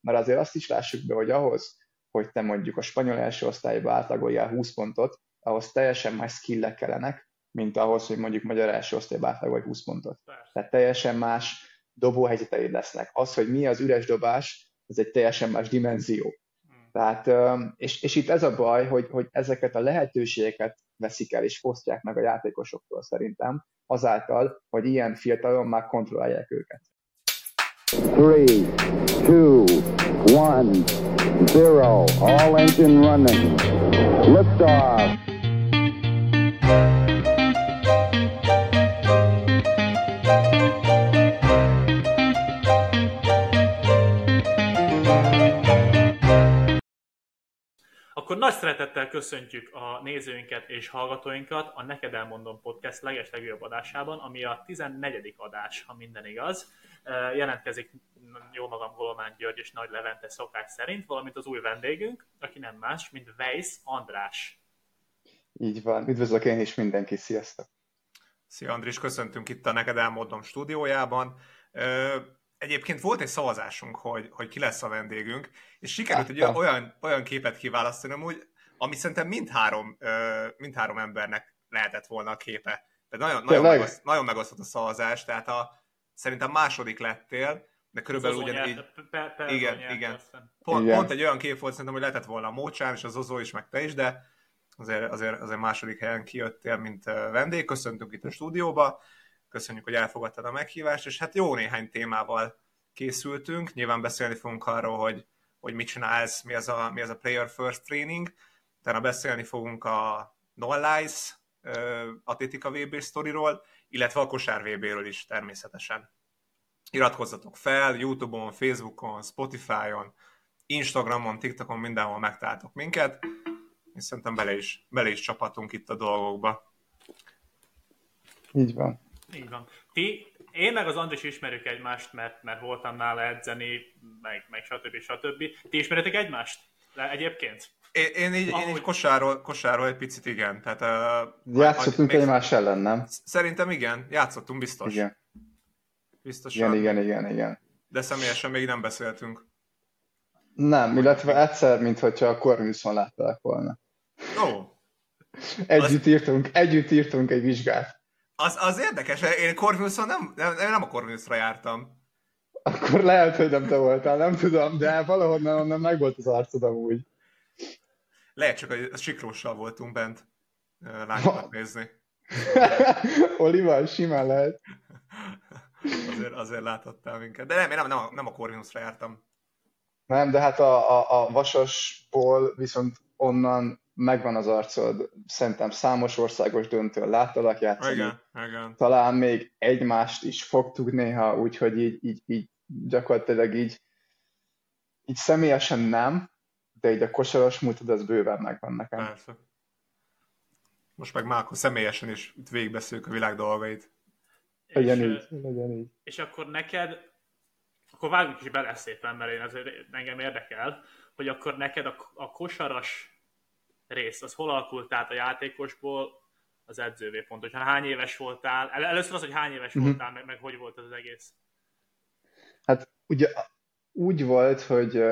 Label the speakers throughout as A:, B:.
A: Mert azért azt is lássuk be, hogy ahhoz, hogy te mondjuk a spanyol első osztályba átlagoljál 20 pontot, ahhoz teljesen más skillek kellenek, mint ahhoz, hogy mondjuk magyar első osztályba átlagolj 20 pontot. Persze. Tehát teljesen más dobóhelyzeteid lesznek. Az, hogy mi az üres dobás, ez egy teljesen más dimenzió. Hmm. Tehát, és, és itt ez a baj, hogy, hogy ezeket a lehetőségeket veszik el és fosztják meg a játékosoktól szerintem, azáltal, hogy ilyen fiatalon már kontrollálják őket. 3, 2, 1, 0, all engine running. Liftoff.
B: Akkor nagy szeretettel köszöntjük a nézőinket és hallgatóinkat a Neked Elmondom Podcast legeslegjobb adásában, ami a 14. adás, ha minden igaz. Jelentkezik jó magam Golomán György és Nagy Levente szokás szerint, valamint az új vendégünk, aki nem más, mint Weiss András.
A: Így van, üdvözlök én is mindenki, sziasztok!
C: Szia Andris, köszöntünk itt a Neked Elmondom stúdiójában. Egyébként volt egy szavazásunk, hogy, hogy ki lesz a vendégünk, és sikerült egy olyan, olyan képet kiválasztani, amúgy, ami szerintem mindhárom, mindhárom embernek lehetett volna a képe. Tehát nagyon, nagyon, megoszt, nagyon megosztott a szavazás, tehát a, szerintem második lettél, de körülbelül ugyanígy...
B: Pe, pe,
C: igen, igen. Pont, igen. pont egy olyan kép volt szerintem, hogy lehetett volna a Mócsán és a Zozó is, meg te is, de azért, azért, azért második helyen kijöttél, mint vendég. Köszöntünk itt a stúdióba. Köszönjük, hogy elfogadtad a meghívást, és hát jó néhány témával készültünk. Nyilván beszélni fogunk arról, hogy, hogy mit csinálsz, mi az, a, mi az a Player First Training. Utána beszélni fogunk a No Lies atlétika VB sztoriról, illetve a kosár VB-ről is természetesen. Iratkozzatok fel YouTube-on, Facebookon, Spotify-on, Instagramon, TikTokon, mindenhol megtaláltok minket, és szerintem bele is, bele is csapatunk itt a dolgokba.
A: Így van.
B: Így van. Ti, én meg az Andris ismerjük egymást, mert, mert voltam nála edzeni, meg, meg stb. stb. Ti ismeritek egymást? De egyébként?
C: Én, én így, Ahogy... én így kosárról, kosárról egy picit igen. Tehát,
A: uh, Játszottunk még... egymás ellen, nem?
C: Szerintem igen, játszottunk biztos.
A: Igen.
C: Biztosan.
A: Igen, igen, igen, igen.
C: De személyesen még nem beszéltünk.
A: Nem, illetve egyszer, mint hogyha a Corvinuson látták volna.
C: Ó. Oh.
A: Együtt, az... írtunk, együtt írtunk egy vizsgát.
C: Az, az érdekes, én Corvinuson nem, nem, nem a Corvinusra jártam.
A: Akkor lehet, hogy nem te voltál, nem tudom, de valahonnan onnan meg volt az arcod amúgy.
C: Lehet csak, hogy a Sikróssal voltunk bent lányokat nézni.
A: Olival simán lehet.
C: azért, azért láthattál minket. De nem, én nem, nem, a, nem a Corvinusra jártam.
A: Nem, de hát a, a, a Vasasból viszont onnan megvan az arcod, szerintem számos országos döntőn láttalak játszani.
C: Igen, igen.
A: Talán még egymást is fogtuk néha, úgyhogy így, így, így gyakorlatilag így, így személyesen nem, de így a kosaras múltad az bőven megvan nekem.
C: Persze. Most meg már akkor személyesen is itt végigbeszéljük a világ dolgait.
A: Legyen így, legyen így.
B: És akkor neked, akkor vágjunk is bele szépen, mert én azért engem érdekel, hogy akkor neked a, a kosaras rész, az hol alakult át a játékosból az edzővé pont, hogyha hány éves voltál, El, először az, hogy hány éves uh-huh. voltál, meg, meg hogy volt az egész?
A: Hát ugye úgy volt, hogy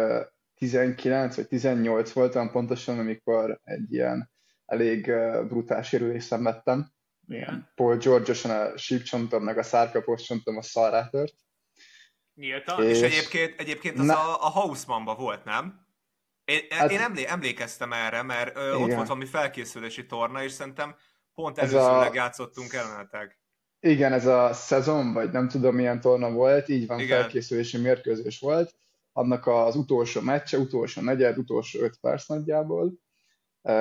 A: 19 vagy 18 voltam pontosan, amikor egy ilyen elég brutál sérülést szenvedtem.
B: Igen.
A: Paul George-osan a sípcsontom, meg a szárkapos csontom a szarrá tört.
B: Nyíltan?
C: És, és egyébként, egyébként az Na... a, a Hausmannban volt, nem? Én, hát, én emlé, emlékeztem erre, mert ö, ott volt valami felkészülési torna, és szerintem pont előzőleg a... játszottunk ellenetek.
A: Igen, ez a szezon, vagy nem tudom milyen torna volt, így van, Igen. felkészülési mérkőzés volt. Annak az utolsó meccse, utolsó negyed, utolsó öt perc nagyjából.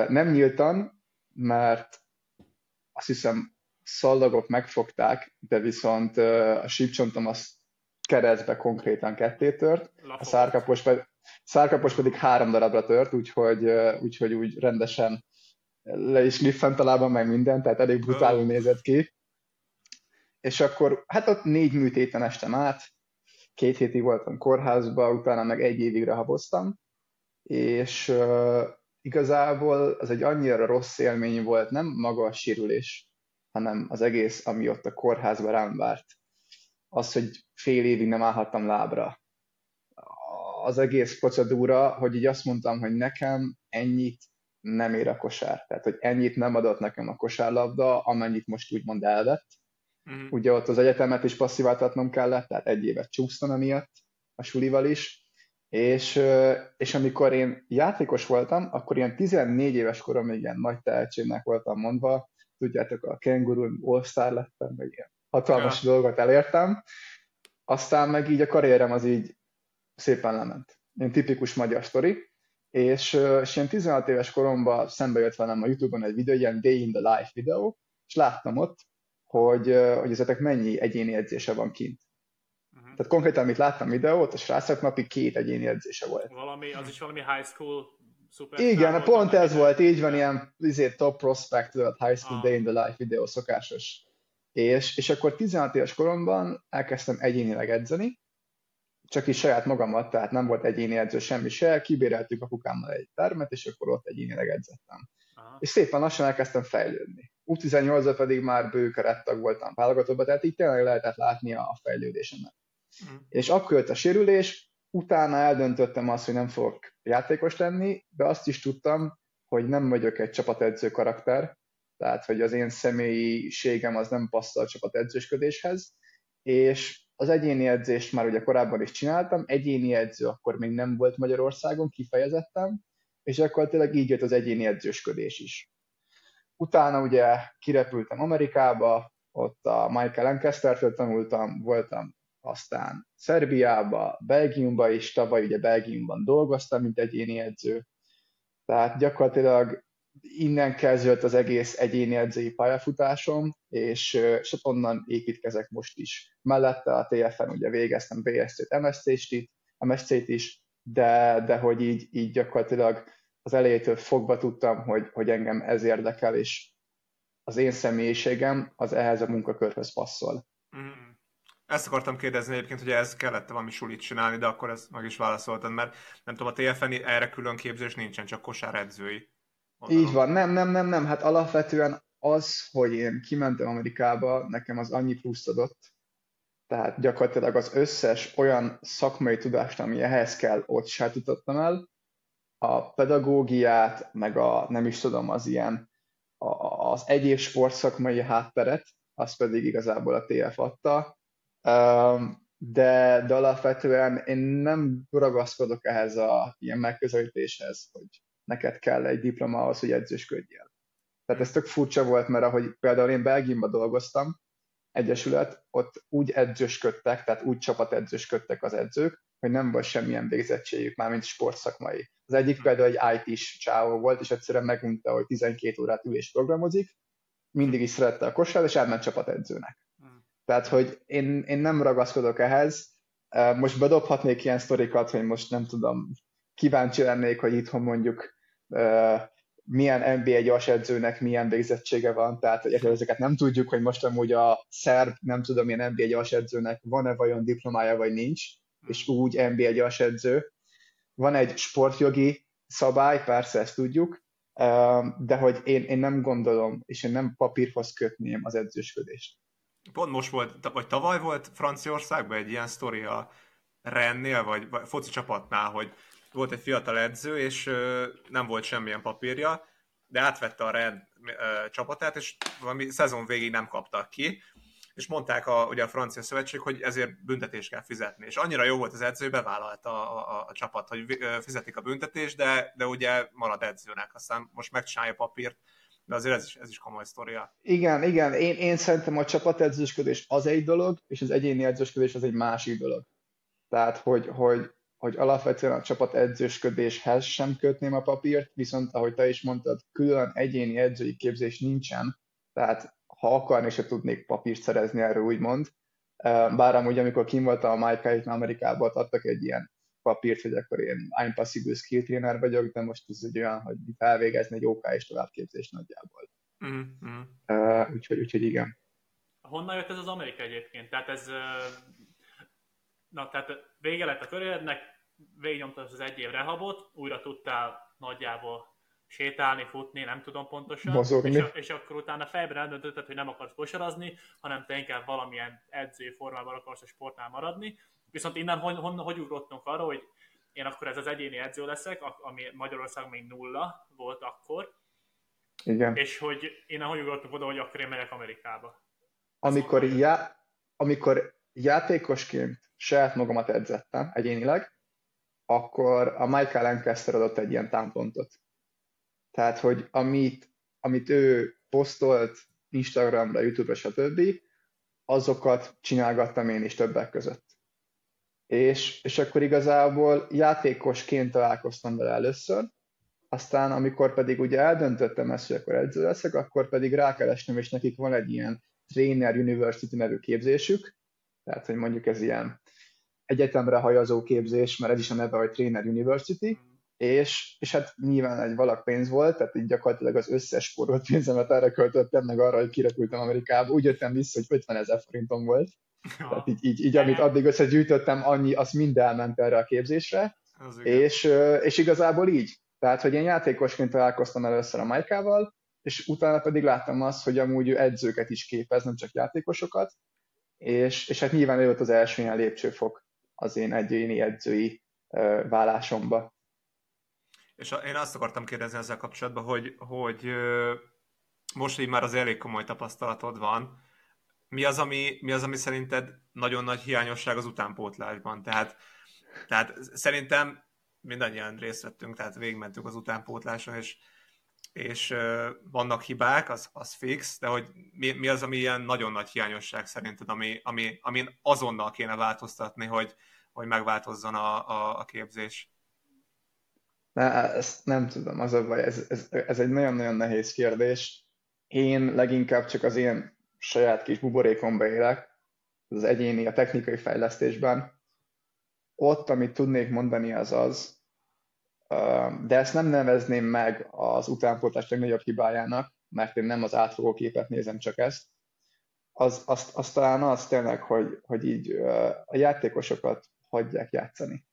A: Nem nyíltan, mert azt hiszem szallagok megfogták, de viszont a sípcsontom az keresztbe konkrétan ketté tört. A szárkapos, pedig, szárkapos pedig három darabra tört, úgyhogy, úgyhogy úgy rendesen le is liffent a lábam, meg minden, tehát elég brutálul nézett ki. És akkor, hát ott négy műtéten estem át, két hétig voltam kórházba, utána meg egy évig rehaboztam, és uh, igazából az egy annyira rossz élmény volt, nem maga a sérülés, hanem az egész, ami ott a kórházban rám várt. Az, hogy fél évig nem állhattam lábra, az egész procedúra, hogy így azt mondtam, hogy nekem ennyit nem ér a kosár. Tehát, hogy ennyit nem adott nekem a kosárlabda, amennyit most úgymond elvett. Uh-huh. Ugye ott az egyetemet is passziváltatnom kellett, tehát egy évet csúsztam emiatt a sulival is, és, és amikor én játékos voltam, akkor ilyen 14 éves korom még ilyen nagy tehetségnek voltam mondva, tudjátok, a kenguru all lettem, meg ilyen hatalmas ja. dolgot elértem, aztán meg így a karrierem az így szépen lement. Ilyen tipikus magyar sztori, és, és ilyen 16 éves koromban szembe jött velem a Youtube-on egy videó, ilyen Day in the Life videó, és láttam ott, hogy, hogy ezek mennyi egyéni edzése van kint. Uh-huh. Tehát konkrétan, amit láttam videót, a srácok napi két egyéni edzése volt.
B: Valami, az is valami high school
A: szuper. Igen, volt, pont ez volt, így van, ilyen izé, top prospect, high school ah. day in the life videó szokásos. És, és akkor 16 éves koromban elkezdtem egyénileg edzeni, csak is saját magamat, tehát nem volt egyéni edző semmi se, kibéreltük apukámmal egy termet, és akkor ott egyénileg edzettem. Aha. És szépen lassan elkezdtem fejlődni. U18-ban pedig már bő kerettag voltam válogatottban, tehát így tényleg lehetett látni a fejlődésemet. Mm. És akkor jött a sérülés, utána eldöntöttem azt, hogy nem fogok játékos lenni, de azt is tudtam, hogy nem vagyok egy csapatedző karakter, tehát hogy az én személyiségem az nem passzol a csapatedzősködéshez, és az egyéni edzést már ugye korábban is csináltam, egyéni edző akkor még nem volt Magyarországon, kifejezettem, és akkor tényleg így jött az egyéni edzősködés is. Utána ugye kirepültem Amerikába, ott a Michael Lancaster-től tanultam, voltam aztán Szerbiába, Belgiumba is, tavaly ugye Belgiumban dolgoztam, mint egyéni edző. Tehát gyakorlatilag innen kezdődött az egész egyéni edzői pályafutásom, és, és onnan építkezek most is. Mellette a TFN ugye végeztem BSC-t, MSC-t, MSC-t is, de, de hogy így, így gyakorlatilag az elejétől fogva tudtam, hogy, hogy engem ez érdekel, és az én személyiségem az ehhez a munkakörhöz passzol. Mm.
C: Ezt akartam kérdezni egyébként, hogy ez kellett valami sulit csinálni, de akkor ezt meg is válaszoltad, mert nem tudom, a TFN erre külön képzés nincsen, csak kosáredzői.
A: Mondom. Így van, nem, nem, nem, nem, hát alapvetően az, hogy én kimentem Amerikába, nekem az annyi plusz adott, tehát gyakorlatilag az összes olyan szakmai tudást, ami ehhez kell, ott sajátítottam el, a pedagógiát, meg a nem is tudom, az ilyen a, az egyéb sportszakmai hátteret, azt pedig igazából a TF adta, de, de alapvetően én nem ragaszkodok ehhez a ilyen megközelítéshez, hogy neked kell egy diploma ahhoz, hogy edzősködjél. Tehát ez tök furcsa volt, mert ahogy például én Belgiumban dolgoztam, egyesület, ott úgy edzősködtek, tehát úgy csapatedzősködtek az edzők, hogy nem volt semmilyen végzettségük, már mint sportszakmai. Az egyik például egy IT-s csávó volt, és egyszerűen megunta, hogy 12 órát ül és programozik, mindig is szerette a kosár, és elment csapatedzőnek. Tehát, hogy én, én nem ragaszkodok ehhez. Most bedobhatnék ilyen sztorikat, hogy most nem tudom, kíváncsi lennék, hogy itthon mondjuk milyen NBA gyors edzőnek milyen végzettsége van, tehát hogy ezeket nem tudjuk, hogy most amúgy a szerb, nem tudom, milyen NBA gyors edzőnek van-e vajon diplomája, vagy nincs, és úgy NBA gyors edző. Van egy sportjogi szabály, persze ezt tudjuk, de hogy én, én nem gondolom, és én nem papírhoz kötném az edzősködést.
C: Pont most volt, vagy tavaly volt Franciaországban egy ilyen sztori a Rennél, vagy, vagy foci csapatnál, hogy volt egy fiatal edző, és nem volt semmilyen papírja, de átvette a Ren csapatát, és valami szezon végig nem kaptak ki, és mondták a, ugye a francia szövetség, hogy ezért büntetést kell fizetni. És annyira jó volt az edző, hogy bevállalta a, a, a csapat, hogy fizetik a büntetést, de, de ugye marad edzőnek. Aztán most megcsinálja papírt, de azért ez is, ez is komoly sztoria.
A: Igen, igen. Én, én szerintem a csapatedzősködés az egy dolog, és az egyéni edzősködés az egy másik dolog. Tehát, hogy, hogy, hogy alapvetően a csapatedzősködéshez sem kötném a papírt, viszont ahogy te is mondtad, külön egyéni edzői képzés nincsen, tehát ha akarni se tudnék papírt szerezni erről úgymond. Bár amúgy, amikor kim voltam a Mike Amerikában, adtak egy ilyen papírt, hogy akkor én I'm possible skill trainer vagyok, de most ez egy olyan, hogy felvégezni egy OK és továbbképzést nagyjából. Mm-hmm. Uh, úgyhogy, úgyhogy igen.
B: Honnan jött ez az Amerika egyébként? Tehát ez, na tehát vége lett a karrierednek, végignyomtad az egy év rehabot, újra tudtál nagyjából sétálni, futni, nem tudom pontosan,
A: Mozogni.
B: és, és akkor utána fejben eldöntötted, hogy nem akarsz kosarazni, hanem te inkább valamilyen edzői formában akarsz a sportnál maradni, Viszont innen hogy, hogy, hogy ugrottunk arra, hogy én akkor ez az egyéni edző leszek, ami Magyarország még nulla volt akkor,
A: Igen.
B: és hogy én ahogy ugrottuk oda, hogy akkor én megyek Amerikába.
A: Amikor, já, amikor játékosként saját magamat edzettem egyénileg, akkor a Michael Lancaster adott egy ilyen támpontot. Tehát, hogy amit, amit ő posztolt Instagramra, YouTube-ra, stb., azokat csinálgattam én is többek között. És, és akkor igazából játékosként találkoztam vele először, aztán amikor pedig ugye eldöntöttem ezt, hogy akkor edző leszek, akkor pedig rákerestem, és nekik van egy ilyen Trainer University nevű képzésük, tehát hogy mondjuk ez ilyen egyetemre hajazó képzés, mert ez is a neve, hogy Trainer University, és, és hát nyilván egy valak pénz volt, tehát így gyakorlatilag az összes sporolt pénzemet erre költöttem, meg arra, hogy kirepültem Amerikába. Úgy jöttem vissza, hogy 50 ezer forintom volt. Ja. Tehát így, így, így, amit addig összegyűjtöttem, annyi, az mind elment erre a képzésre. És, és igazából így. Tehát, hogy én játékosként találkoztam először a Majkával, és utána pedig láttam azt, hogy amúgy ő edzőket is képez, nem csak játékosokat, és, és hát nyilván ő volt az első ilyen lépcsőfok az én egyéni edzői vállásomba.
C: És én azt akartam kérdezni ezzel kapcsolatban, hogy, hogy most így már az elég komoly tapasztalatod van, mi az, ami, mi az, ami szerinted nagyon nagy hiányosság az utánpótlásban? Tehát, tehát szerintem mindannyian részt vettünk, tehát végigmentünk az utánpótláson, és, és vannak hibák, az, az fix, de hogy mi, mi az, ami ilyen nagyon nagy hiányosság szerinted, ami, ami, amin azonnal kéne változtatni, hogy, hogy megváltozzon a, a, a képzés?
A: Na, ezt nem tudom, az a baj, ez, ez, ez egy nagyon-nagyon nehéz kérdés. Én leginkább csak az én saját kis buborékomba élek, az egyéni, a technikai fejlesztésben. Ott, amit tudnék mondani, az az, de ezt nem nevezném meg az utánpótlás legnagyobb hibájának, mert én nem az átfogó képet nézem, csak ezt. Az, az, az talán az tényleg, hogy, hogy így a játékosokat hagyják játszani.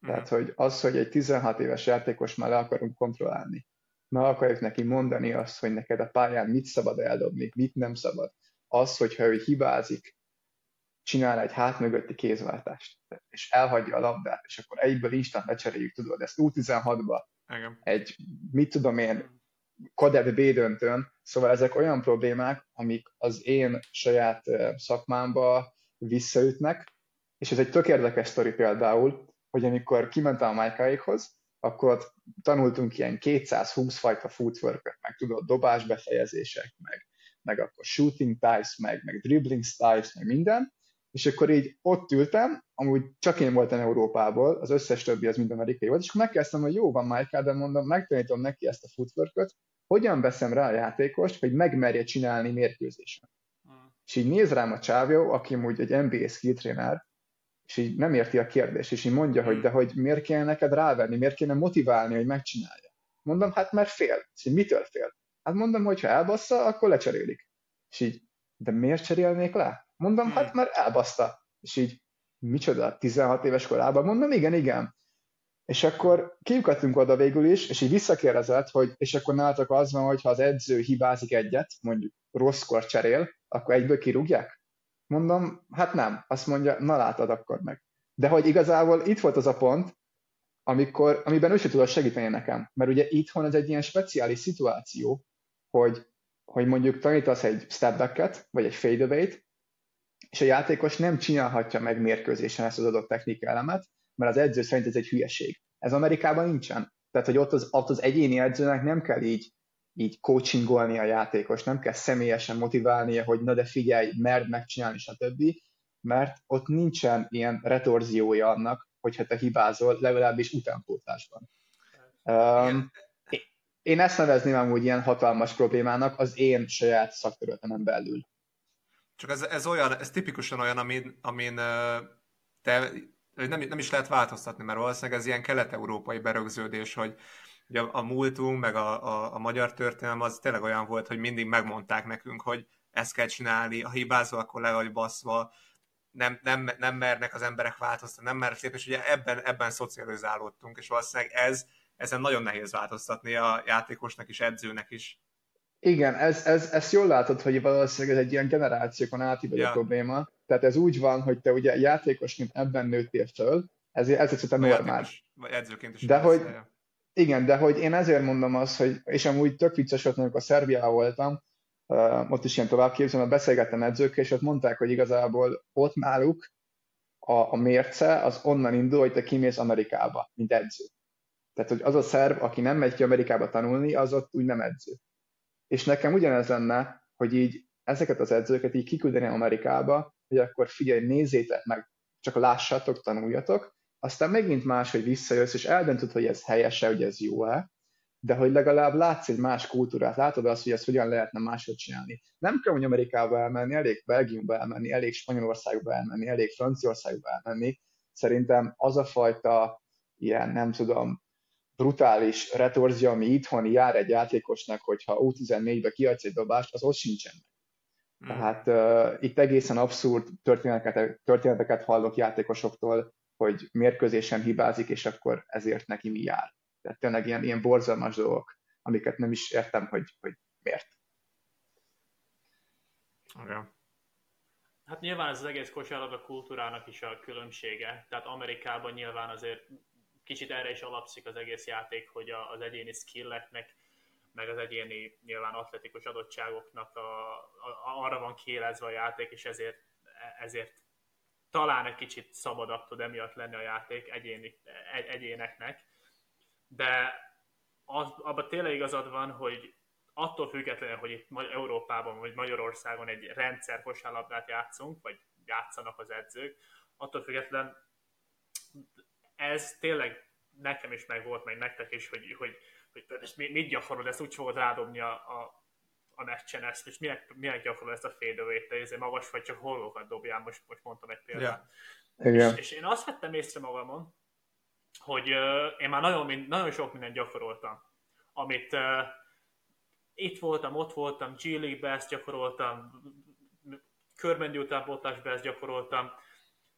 A: Tehát, hogy az, hogy egy 16 éves játékos már le akarunk kontrollálni, meg akarjuk neki mondani azt, hogy neked a pályán mit szabad eldobni, mit nem szabad. Az, hogyha ő hibázik, csinál egy hátmögötti kézváltást, és elhagyja a labdát, és akkor egyből instant lecseréljük, tudod, ezt U16-ba egy, mit tudom én, Kodev B döntőn, szóval ezek olyan problémák, amik az én saját szakmámba visszaütnek, és ez egy tök érdekes sztori például, hogy amikor kimentem a Májkáikhoz, akkor tanultunk ilyen 220 fajta footwork meg tudod, dobás befejezések, meg, meg akkor shooting types, meg, meg dribbling styles, meg minden, és akkor így ott ültem, amúgy csak én voltam Európából, az összes többi az mind amerikai volt, és akkor megkezdtem, hogy jó van Mike, de mondom, megtanítom neki ezt a footwork hogyan veszem rá a játékost, hogy megmerje csinálni mérkőzésen. Hmm. És így néz rám a csávó, aki amúgy egy NBA skill trainer, és így nem érti a kérdést, és így mondja, hogy de hogy miért kéne neked rávenni, miért kéne motiválni, hogy megcsinálja. Mondom, hát mert fél. És így mitől fél? Hát mondom, hogy ha elbassza, akkor lecserélik. És így, de miért cserélnék le? Mondom, hát mert elbaszta. És így, micsoda, 16 éves korában? Mondom, igen, igen. És akkor kiukadtunk oda végül is, és így visszakérdezett, hogy és akkor nálatok az van, hogy ha az edző hibázik egyet, mondjuk rosszkor cserél, akkor egyből kirúgják? Mondom, hát nem. Azt mondja, na látod akkor meg. De hogy igazából itt volt az a pont, amikor, amiben ő sem tudott segíteni nekem. Mert ugye itthon ez egy ilyen speciális szituáció, hogy, hogy mondjuk tanítasz egy stepbacket, vagy egy fadeaway és a játékos nem csinálhatja meg mérkőzésen ezt az adott technika elemet, mert az edző szerint ez egy hülyeség. Ez Amerikában nincsen. Tehát, hogy ott az, ott az egyéni edzőnek nem kell így így coachingolni a játékos, nem kell személyesen motiválnia, hogy na de figyelj, merd megcsinálni, stb., mert ott nincsen ilyen retorziója annak, hogyha te hibázol, legalábbis utánpótlásban. Um, én ezt nevezném amúgy ilyen hatalmas problémának az én saját szakterületemen belül.
C: Csak ez, ez olyan, ez tipikusan olyan, amin, amin te nem, nem is lehet változtatni, mert valószínűleg ez ilyen kelet-európai berögződés, hogy ugye a, a múltunk, meg a, a, a magyar történelem az tényleg olyan volt, hogy mindig megmondták nekünk, hogy ezt kell csinálni, ha hibázol, akkor le vagy baszva, nem, nem, nem mernek az emberek változtatni, nem mernek lépni, és ugye ebben, ebben szocializálódtunk, és valószínűleg ez, ezen nagyon nehéz változtatni a játékosnak is, edzőnek is.
A: Igen, ez, ez, ezt jól látod, hogy valószínűleg ez egy ilyen generációkon átívelő ja. probléma. Tehát ez úgy van, hogy te ugye játékosként ebben nőttél föl, Ez, ez egyszerűen normális.
C: Edzőként is.
A: De hogy, igen, de hogy én ezért mondom azt, hogy, és amúgy tök vicces volt, amikor a Szerbiában voltam, ott is ilyen továbbképzően, beszélgettem edzőkkel, és ott mondták, hogy igazából ott náluk a, a mérce az onnan indul, hogy te kimész Amerikába, mint edző. Tehát, hogy az a szerb, aki nem megy ki Amerikába tanulni, az ott úgy nem edző. És nekem ugyanez lenne, hogy így ezeket az edzőket így kiküldeni Amerikába, hogy akkor figyelj, nézzétek meg, csak lássatok, tanuljatok, aztán megint más, hogy visszajössz, és eldöntöd, hogy ez helyese, hogy ez jó-e, de hogy legalább látsz egy más kultúrát, látod azt, hogy ezt hogyan lehetne máshogy csinálni. Nem kell, hogy Amerikába elmenni, elég Belgiumba elmenni, elég Spanyolországba elmenni, elég Franciaországba elmenni. Szerintem az a fajta ilyen, nem tudom, brutális retorzió, ami itthon jár egy játékosnak, hogyha U14-be kiadsz egy dobást, az ott sincsen meg. Mm. Tehát uh, itt egészen abszurd történeteket, történeteket hallok játékosoktól, hogy mérkőzésen hibázik, és akkor ezért neki mi jár. Tehát tényleg ilyen, ilyen borzalmas dolgok, amiket nem is értem, hogy, hogy miért.
B: Okay. Hát nyilván ez az egész kosárlabda kultúrának is a különbsége. Tehát Amerikában nyilván azért kicsit erre is alapszik az egész játék, hogy az egyéni skilleknek, meg az egyéni nyilván atletikus adottságoknak a, a, arra van kiélezve a játék, és ezért, ezért talán egy kicsit szabadabb tud emiatt lenni a játék egyéni, egy, egyéneknek, de az, abban tényleg igazad van, hogy attól függetlenül, hogy itt Európában vagy Magyarországon egy rendszer kosárlabdát játszunk, vagy játszanak az edzők, attól függetlenül ez tényleg nekem is meg volt, meg nektek is, hogy, hogy, hogy hogy mit gyakorod, ezt úgy fogod rádobni a, a, a meccsen ezt, és minek, minek gyakorol ezt a fade te ezért magas vagy, csak hollokat dobjál, most, most mondtam egy példát. Yeah. És, és, én azt vettem észre magamon, hogy uh, én már nagyon, nagyon sok mindent gyakoroltam, amit uh, itt voltam, ott voltam, G League-be ezt gyakoroltam, körbendi utánpótlásba ezt gyakoroltam,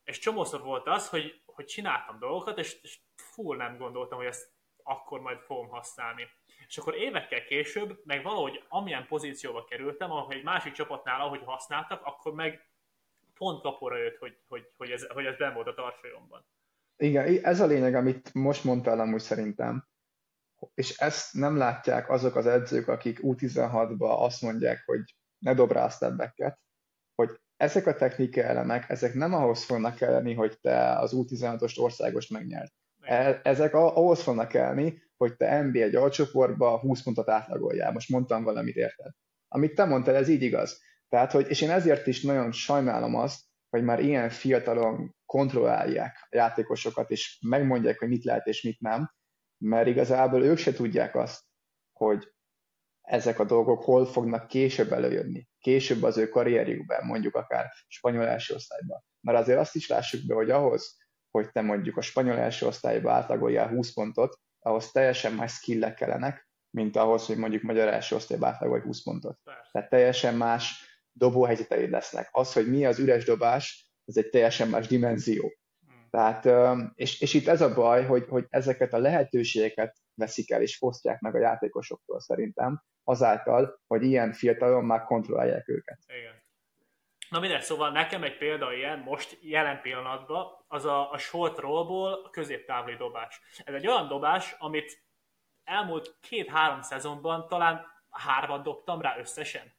B: és csomószor volt az, hogy, hogy csináltam dolgokat, és, és full nem gondoltam, hogy ezt akkor majd fogom használni. És akkor évekkel később, meg valahogy amilyen pozícióba kerültem, ahol egy másik csapatnál, ahogy használtak, akkor meg pont kapora jött, hogy, hogy, hogy, ez, hogy ez ben volt a tartsajomban.
A: Igen, ez a lényeg, amit most mondtál amúgy szerintem. És ezt nem látják azok az edzők, akik U16-ba azt mondják, hogy ne dobrál stebbeket, hogy ezek a technikai elemek, ezek nem ahhoz fognak kelleni, hogy te az U16-os országos megnyert. E, ezek ahhoz fognak elni, hogy te NBA egy alcsoportba 20 pontot átlagoljál. Most mondtam valamit, érted? Amit te mondtál, ez így igaz. Tehát, hogy, és én ezért is nagyon sajnálom azt, hogy már ilyen fiatalon kontrollálják a játékosokat, és megmondják, hogy mit lehet és mit nem, mert igazából ők se tudják azt, hogy ezek a dolgok hol fognak később előjönni, később az ő karrierjükben, mondjuk akár spanyol első osztályban. Mert azért azt is lássuk be, hogy ahhoz, hogy te mondjuk a spanyol első osztályba átlagoljál 20 pontot, ahhoz teljesen más skillek kellenek, mint ahhoz, hogy mondjuk magyar első osztályba átlagolj 20 pontot. Persze. Tehát teljesen más dobóhelyzeteid lesznek. Az, hogy mi az üres dobás, ez egy teljesen más dimenzió. Hmm. Tehát, és, és itt ez a baj, hogy, hogy ezeket a lehetőségeket veszik el és fosztják meg a játékosoktól szerintem, azáltal, hogy ilyen fiatalon már kontrollálják őket.
B: Igen. Na minden, szóval nekem egy példa ilyen, most jelen pillanatban, az a, a short rollból a középtávoli dobás. Ez egy olyan dobás, amit elmúlt két-három szezonban talán hármat dobtam rá összesen.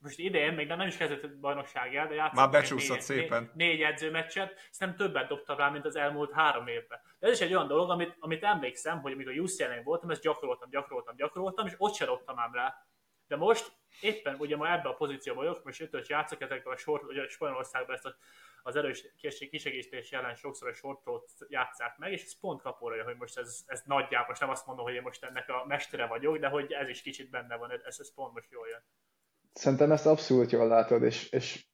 B: Most idén még nem, nem is kezdett bajnokságját, de játszottam
C: Már becsúszott négy, szépen.
B: Négy, négy edzőmeccset, nem többet dobtam rá, mint az elmúlt három évben. De ez is egy olyan dolog, amit, amit emlékszem, hogy amikor UCLA-n voltam, ezt gyakoroltam, gyakoroltam, gyakoroltam, és ott se dobtam ám rá. De most éppen ugye ma ebben a pozícióban vagyok, most ötös játszok ezekben a sor, ugye Spanyolországban ezt a, az erős kisegítés jelen sokszor a sortot játszák meg, és ez pont kapóra, hogy most ez, ez nagyjából, most nem azt mondom, hogy én most ennek a mestere vagyok, de hogy ez is kicsit benne van, ez, ez pont most jól jön.
A: Szerintem ezt abszolút jól látod, és, és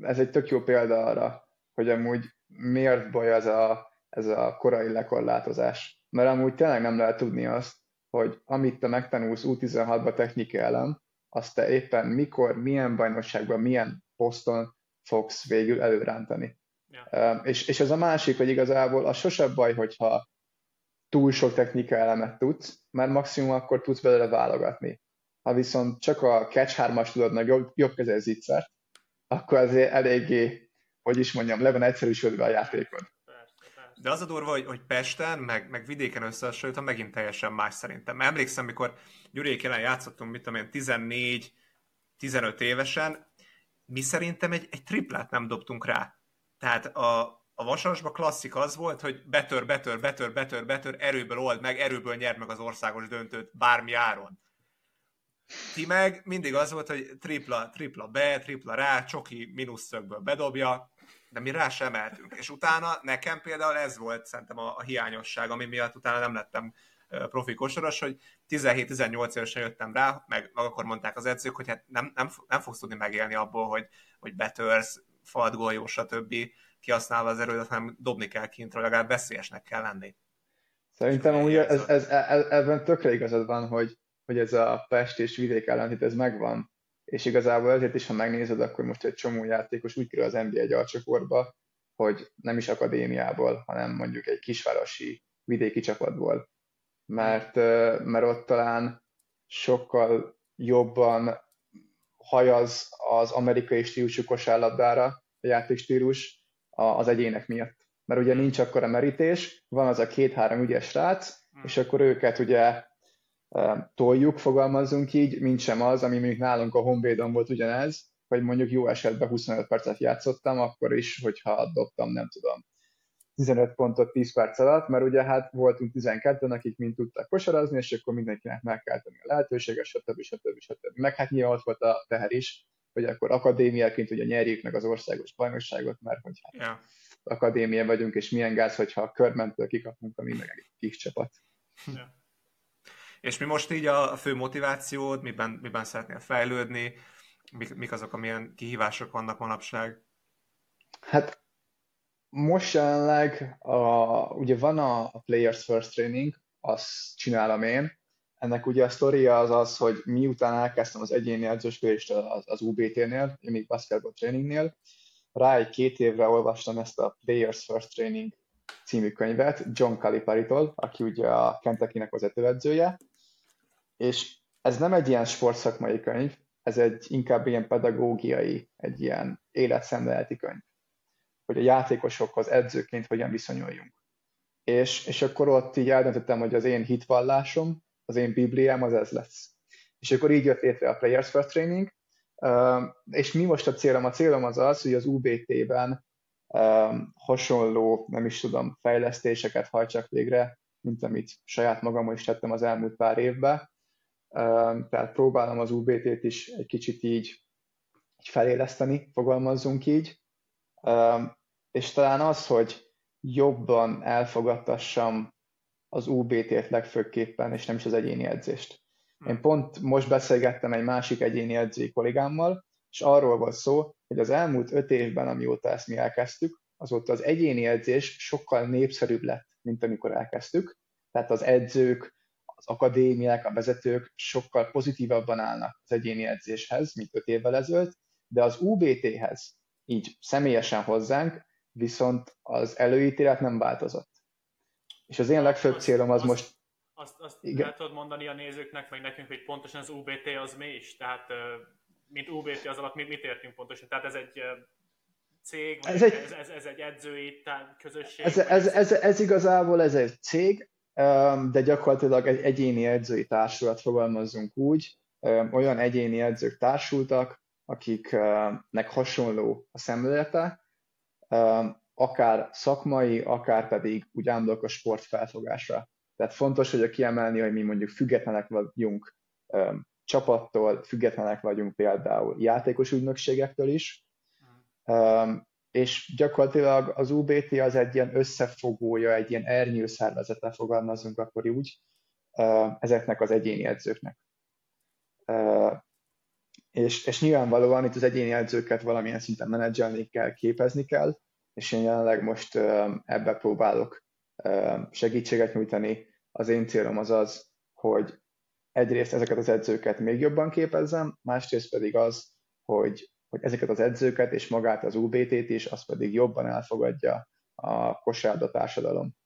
A: ez egy tök jó példa arra, hogy amúgy miért baj ez a, ez a korai lekorlátozás. Mert amúgy tényleg nem lehet tudni azt, hogy amit te megtanulsz U16-ba technikai elem, azt te éppen mikor, milyen bajnokságban, milyen poszton fogsz végül előrántani. Ja. És, és ez a másik, hogy igazából az sosem baj, hogyha túl sok technika elemet tudsz, mert maximum akkor tudsz belőle válogatni. Ha viszont csak a catch 3-as tudod meg jobb, jobb kezel zicsert, akkor azért eléggé, hogy is mondjam, le van egyszerűsödve a játékod.
C: De az a durva, hogy, hogy Pesten, meg, meg vidéken összehasonlítva megint teljesen más szerintem. Emlékszem, mikor Gyurék ellen játszottunk, mit tudom én, 14-15 évesen, mi szerintem egy, egy triplát nem dobtunk rá. Tehát a, a vasasban klasszik az volt, hogy betör, betör, betör, betör, betör, erőből old meg, erőből nyer meg az országos döntőt bármi áron. Ti meg mindig az volt, hogy tripla, tripla be, tripla rá, csoki mínuszökből bedobja, de mi rá sem emeltünk. És utána nekem például ez volt szerintem a, a hiányosság, ami miatt utána nem lettem profi kosaras, hogy 17-18 évesen jöttem rá, meg, meg akkor mondták az edzők, hogy hát nem, nem, nem fogsz tudni megélni abból, hogy, hogy betörsz, falat golyó, stb. kihasználva az erődet, hanem dobni kell kintről, legalább veszélyesnek kell lenni.
A: Szerintem amúgy ez, ez, ez, ebben tökre igazad van, hogy, hogy ez a Pest és vidék ellentét ez megvan, és igazából ezért is, ha megnézed, akkor most egy csomó játékos úgy kerül az NBA egy alcsoportba, hogy nem is akadémiából, hanem mondjuk egy kisvárosi vidéki csapatból. Mert, mert ott talán sokkal jobban hajaz az amerikai stílusú kosárlabdára a játékstílus az egyének miatt. Mert ugye nincs akkor a merítés, van az a két-három ügyes srác, és akkor őket ugye toljuk, fogalmazzunk így, mint sem az, ami mondjuk nálunk a Honvédon volt ugyanez, hogy mondjuk jó esetben 25 percet játszottam, akkor is, hogyha dobtam, nem tudom, 15 pontot 10 perc alatt, mert ugye hát voltunk 12-en, akik mind tudtak kosarazni, és akkor mindenkinek meg kell tenni a lehetőséget, stb. stb. stb. Meg hát nyilván ott volt a teher is, hogy akkor akadémiaként ugye nyerjük meg az országos bajnokságot, mert hogy hát yeah. akadémia vagyunk, és milyen gáz, hogyha a körmentől kikapunk, meg egy kis csapat. Yeah.
C: És mi most így a fő motivációd, miben, miben szeretnél fejlődni, mik, mik azok, amilyen kihívások vannak manapság?
A: Hát most jelenleg a, ugye van a, a Players First Training, azt csinálom én. Ennek ugye a sztoria az az, hogy miután elkezdtem az egyéni edzősködést az, az UBT-nél, még Basketball Trainingnél, rá egy két évre olvastam ezt a Players First Training című könyvet John Calipari-tól, aki ugye a Kentucky-nek vezetőedzője, és ez nem egy ilyen sportszakmai könyv, ez egy inkább ilyen pedagógiai, egy ilyen életszemléleti könyv, hogy a játékosokhoz edzőként hogyan viszonyuljunk. És, és akkor ott így eldöntöttem, hogy az én hitvallásom, az én bibliám az ez lesz. És akkor így jött létre a Players First Training, és mi most a célom? A célom az az, hogy az UBT-ben hasonló, nem is tudom, fejlesztéseket hajtsak végre, mint amit saját magam is tettem az elmúlt pár évben, tehát próbálom az UBT-t is egy kicsit így, így feléleszteni, fogalmazzunk így, és talán az, hogy jobban elfogadtassam az UBT-t legfőképpen, és nem is az egyéni edzést. Hm. Én pont most beszélgettem egy másik egyéni edzői kollégámmal, és arról volt szó, hogy az elmúlt öt évben, amióta ezt mi elkezdtük, azóta az egyéni edzés sokkal népszerűbb lett, mint amikor elkezdtük. Tehát az edzők, az akadémiák, a vezetők sokkal pozitívabban állnak az egyéni edzéshez, mint öt évvel ezelőtt, de az UBT-hez, így személyesen hozzánk, viszont az előítélet nem változott. És az én legfőbb célom az
B: azt,
A: most...
B: Azt, azt Igen. el tudod mondani a nézőknek, meg nekünk, hogy pontosan az UBT az mi is? Tehát, mint UBT az alatt mit, mit értünk pontosan? Tehát ez egy cég, vagy ez, egy, ez, ez, ez egy edzői közösség?
A: Ez, ez, ez, ez igazából ez egy cég, de gyakorlatilag egy egyéni edzői társulat fogalmazzunk úgy, olyan egyéni edzők társultak, akiknek hasonló a szemlélete, akár szakmai, akár pedig úgy ámblok a sport felfogásra. Tehát fontos, hogy a kiemelni, hogy mi mondjuk függetlenek vagyunk csapattól, függetlenek vagyunk például játékos ügynökségektől is, és gyakorlatilag az UBT az egy ilyen összefogója, egy ilyen ernyő szervezete, fogalmazunk akkor úgy, ezeknek az egyéni edzőknek. És, és nyilvánvalóan itt az egyéni edzőket valamilyen szinten menedzselni kell, képezni kell, és én jelenleg most ebbe próbálok segítséget nyújtani. Az én célom az az, hogy egyrészt ezeket az edzőket még jobban képezzem, másrészt pedig az, hogy hogy ezeket az edzőket és magát az UBT-t is, az pedig jobban elfogadja a kosárda társadalom.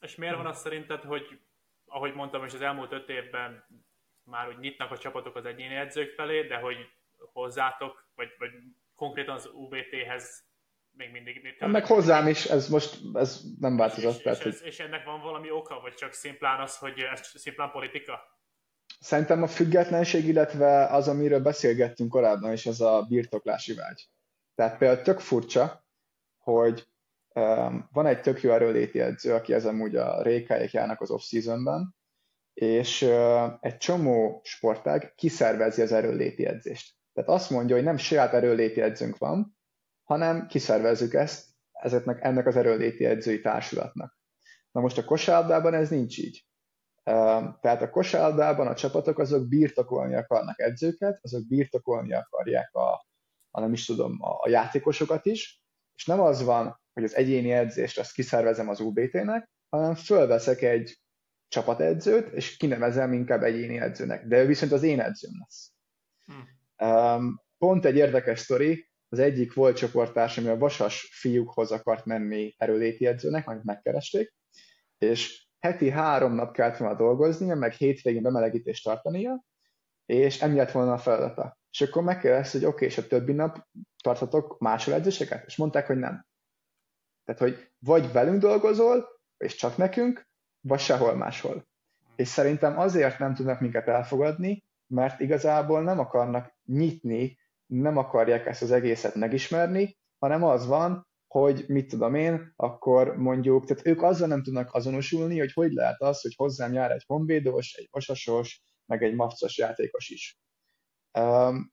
B: És miért van az szerinted, hogy ahogy mondtam is az elmúlt öt évben már úgy nyitnak a csapatok az egyéni edzők felé, de hogy hozzátok, vagy, vagy konkrétan az UBT-hez még mindig.
A: Hát meg hozzám is, ez most ez nem változott. És,
B: és, és, ez, és ennek van valami oka, vagy csak szimplán az, hogy ez szimplán politika?
A: Szerintem a függetlenség, illetve az, amiről beszélgettünk korábban, és ez a birtoklási vágy. Tehát például tök furcsa, hogy um, van egy tök jó erőléti edző, aki ez amúgy a rékáik járnak az off-seasonben, és uh, egy csomó sportág kiszervezi az erőléti edzést. Tehát azt mondja, hogy nem saját erőléti edzőnk van, hanem kiszervezzük ezt ezeknek, ennek az erőléti edzői társulatnak. Na most a kosárlabdában ez nincs így. Tehát a kosárlabdában a csapatok azok birtokolni akarnak edzőket, azok birtokolni akarják a, a nem is tudom, a, a játékosokat is, és nem az van, hogy az egyéni edzést azt kiszervezem az UBT-nek, hanem fölveszek egy csapatedzőt, és kinevezem inkább egyéni edzőnek. De ő viszont az én edzőm lesz. Hmm. Pont egy érdekes sztori, az egyik volt csoporttárs, ami a vasas fiúkhoz akart menni erőléti edzőnek, majd megkeresték, és heti három nap kellett volna dolgoznia, meg hétvégén bemelegítést tartania, és emiatt volna a feladata. És akkor megkérdezte, hogy oké, okay, és a többi nap tarthatok máshol edzéseket? És mondták, hogy nem. Tehát, hogy vagy velünk dolgozol, és csak nekünk, vagy sehol máshol. És szerintem azért nem tudnak minket elfogadni, mert igazából nem akarnak nyitni, nem akarják ezt az egészet megismerni, hanem az van, hogy mit tudom én, akkor mondjuk, tehát ők azzal nem tudnak azonosulni, hogy hogy lehet az, hogy hozzám jár egy honvédós, egy vasasos, meg egy mafcos játékos is. Um,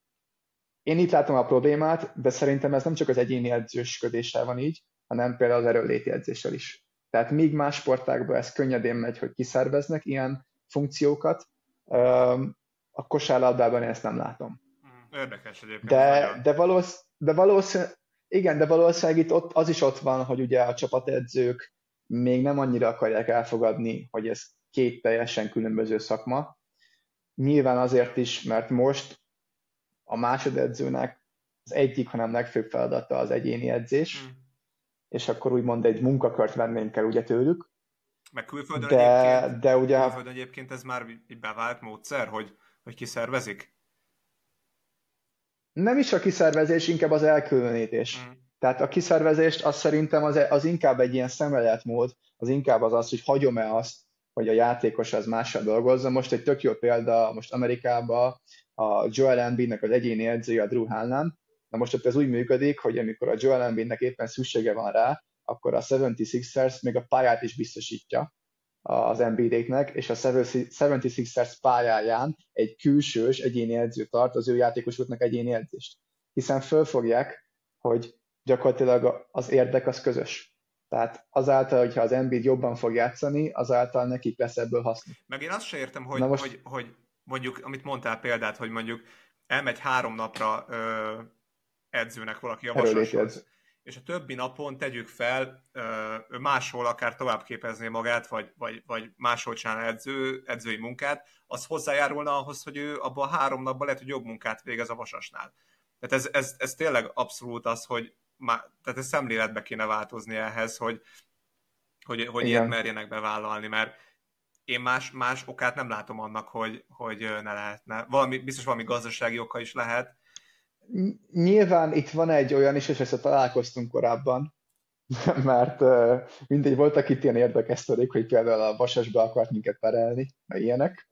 A: én itt látom a problémát, de szerintem ez nem csak az egyéni edzősködéssel van így, hanem például az erőléti edzéssel is. Tehát míg más sportákban ez könnyedén megy, hogy kiszerveznek ilyen funkciókat, um, a kosárlabdában én ezt nem látom.
C: Hmm, érdekes egyébként.
A: De, de, valósz, de valószínűleg igen, de valószínűleg itt ott, az is ott van, hogy ugye a csapatedzők még nem annyira akarják elfogadni, hogy ez két teljesen különböző szakma. Nyilván azért is, mert most a másodedzőnek az egyik, hanem legfőbb feladata az egyéni edzés, mm. és akkor úgymond egy munkakört vennénk el ugye tőlük.
C: Meg külföldön, de, egyébként, de ugye, külföldön egyébként ez már egy bevált módszer, hogy, hogy kiszervezik?
A: Nem is a kiszervezés, inkább az elkülönítés. Mm. Tehát a kiszervezést az szerintem az, az inkább egy ilyen szemléletmód, az inkább az az, hogy hagyom-e azt, hogy a játékos az mással dolgozza. Most egy tök jó példa, most Amerikában a Joel Embiidnek az egyéni edzője a Drew Hannan. Na most ott ez úgy működik, hogy amikor a Joel Embiidnek éppen szüksége van rá, akkor a 76ers még a pályát is biztosítja az Embiidéknek, és a 76ers pályáján egy külsős egyéni edző tart az ő játékosoknak egyéni edzést. Hiszen fölfogják, hogy gyakorlatilag az érdek az közös. Tehát azáltal, hogyha az Embiid jobban fog játszani, azáltal nekik lesz ebből haszna.
C: Meg én azt sem értem, hogy, most... hogy, hogy mondjuk, amit mondtál példát, hogy mondjuk elmegy három napra ö, edzőnek valaki a vasashoz, és a többi napon tegyük fel, ő máshol akár tovább képezné magát, vagy, vagy, vagy máshol csinál edző, edzői munkát, az hozzájárulna ahhoz, hogy ő abban a három napban lehet, hogy jobb munkát végez a vasasnál. Tehát ez, ez, ez tényleg abszolút az, hogy má, tehát ez szemléletbe kéne változni ehhez, hogy, hogy, hogy ilyet merjenek bevállalni, mert én más, más okát nem látom annak, hogy, hogy ne lehetne. Valami, biztos valami gazdasági oka is lehet,
A: Nyilván itt van egy olyan is, és ezt találkoztunk korábban, mert uh, mindegy, voltak itt ilyen érdekes sztorik, hogy például a Vasasba akart minket perelni, meg ilyenek.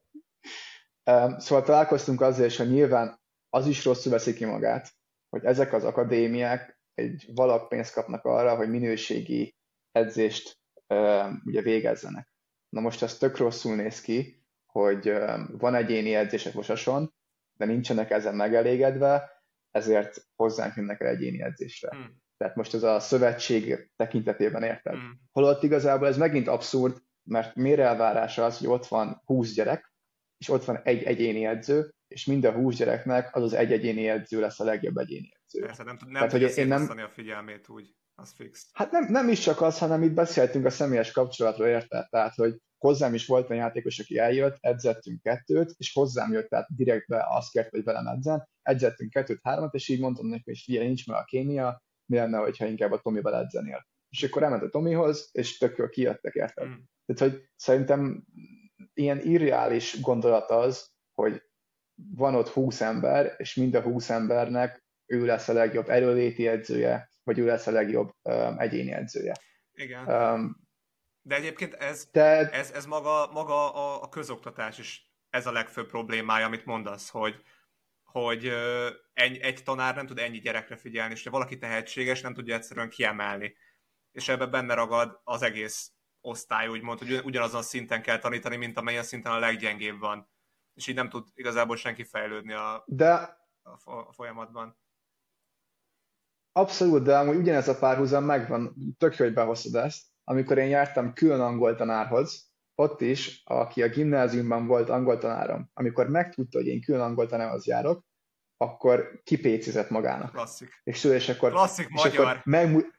A: Szóval találkoztunk azzal, és hogy nyilván az is rosszul veszi ki magát, hogy ezek az akadémiák egy valak pénzt kapnak arra, hogy minőségi edzést um, ugye végezzenek. Na most ez tök rosszul néz ki, hogy um, van egyéni edzések Vasason, de nincsenek ezen megelégedve, ezért hozzánk jönnek el egyéni edzésre. Hmm. Tehát most ez a szövetség tekintetében érted. Hmm. Holott igazából ez megint abszurd, mert miért elvárása az, hogy ott van 20 gyerek, és ott van egy egyéni edző, és mind a 20 gyereknek az az egy egyéni edző lesz a legjobb egyéni edző.
C: Persze, nem, nem Tehát, hogy én nem a figyelmét úgy, az fix.
A: Hát nem, nem is csak az, hanem itt beszéltünk a személyes kapcsolatról, érted? Tehát, hogy hozzám is volt egy játékos, aki eljött, edzettünk kettőt, és hozzám jött, tehát direktbe azt kért, hogy velem edzen, edzettünk kettőt, hármat, és így mondtam neki, hogy figyelj, nincs meg a kémia, mi lenne, hogyha inkább a Tomival edzenél. És akkor elment a Tomihoz, és tök jól kijöttek, érted? Mm. Tehát, hogy szerintem ilyen irreális gondolat az, hogy van ott 20 ember, és mind a 20 embernek ő lesz a legjobb erőléti edzője, hogy ő lesz a legjobb um, egyéni edzője.
C: Igen. Um, de egyébként ez, de... ez, ez maga, maga a, a közoktatás is ez a legfőbb problémája, amit mondasz, hogy, hogy egy, egy tanár nem tud ennyi gyerekre figyelni, és ha valaki tehetséges, nem tudja egyszerűen kiemelni. És ebben benne ragad az egész osztály, úgymond, hogy ugyanazon szinten kell tanítani, mint amelyen szinten a leggyengébb van. És így nem tud igazából senki fejlődni a,
A: de...
C: a folyamatban.
A: Abszolút, de amúgy ugyanez a párhuzam megvan, tök jó, hogy behozod ezt. Amikor én jártam külön angol tanárhoz, ott is, aki a gimnáziumban volt angol tanárom, amikor megtudta, hogy én külön angol tanárhoz járok, akkor kipécizett magának.
C: Klasszik.
A: És, és akkor,
C: Klasszik
A: és
C: magyar.
A: Akkor meg,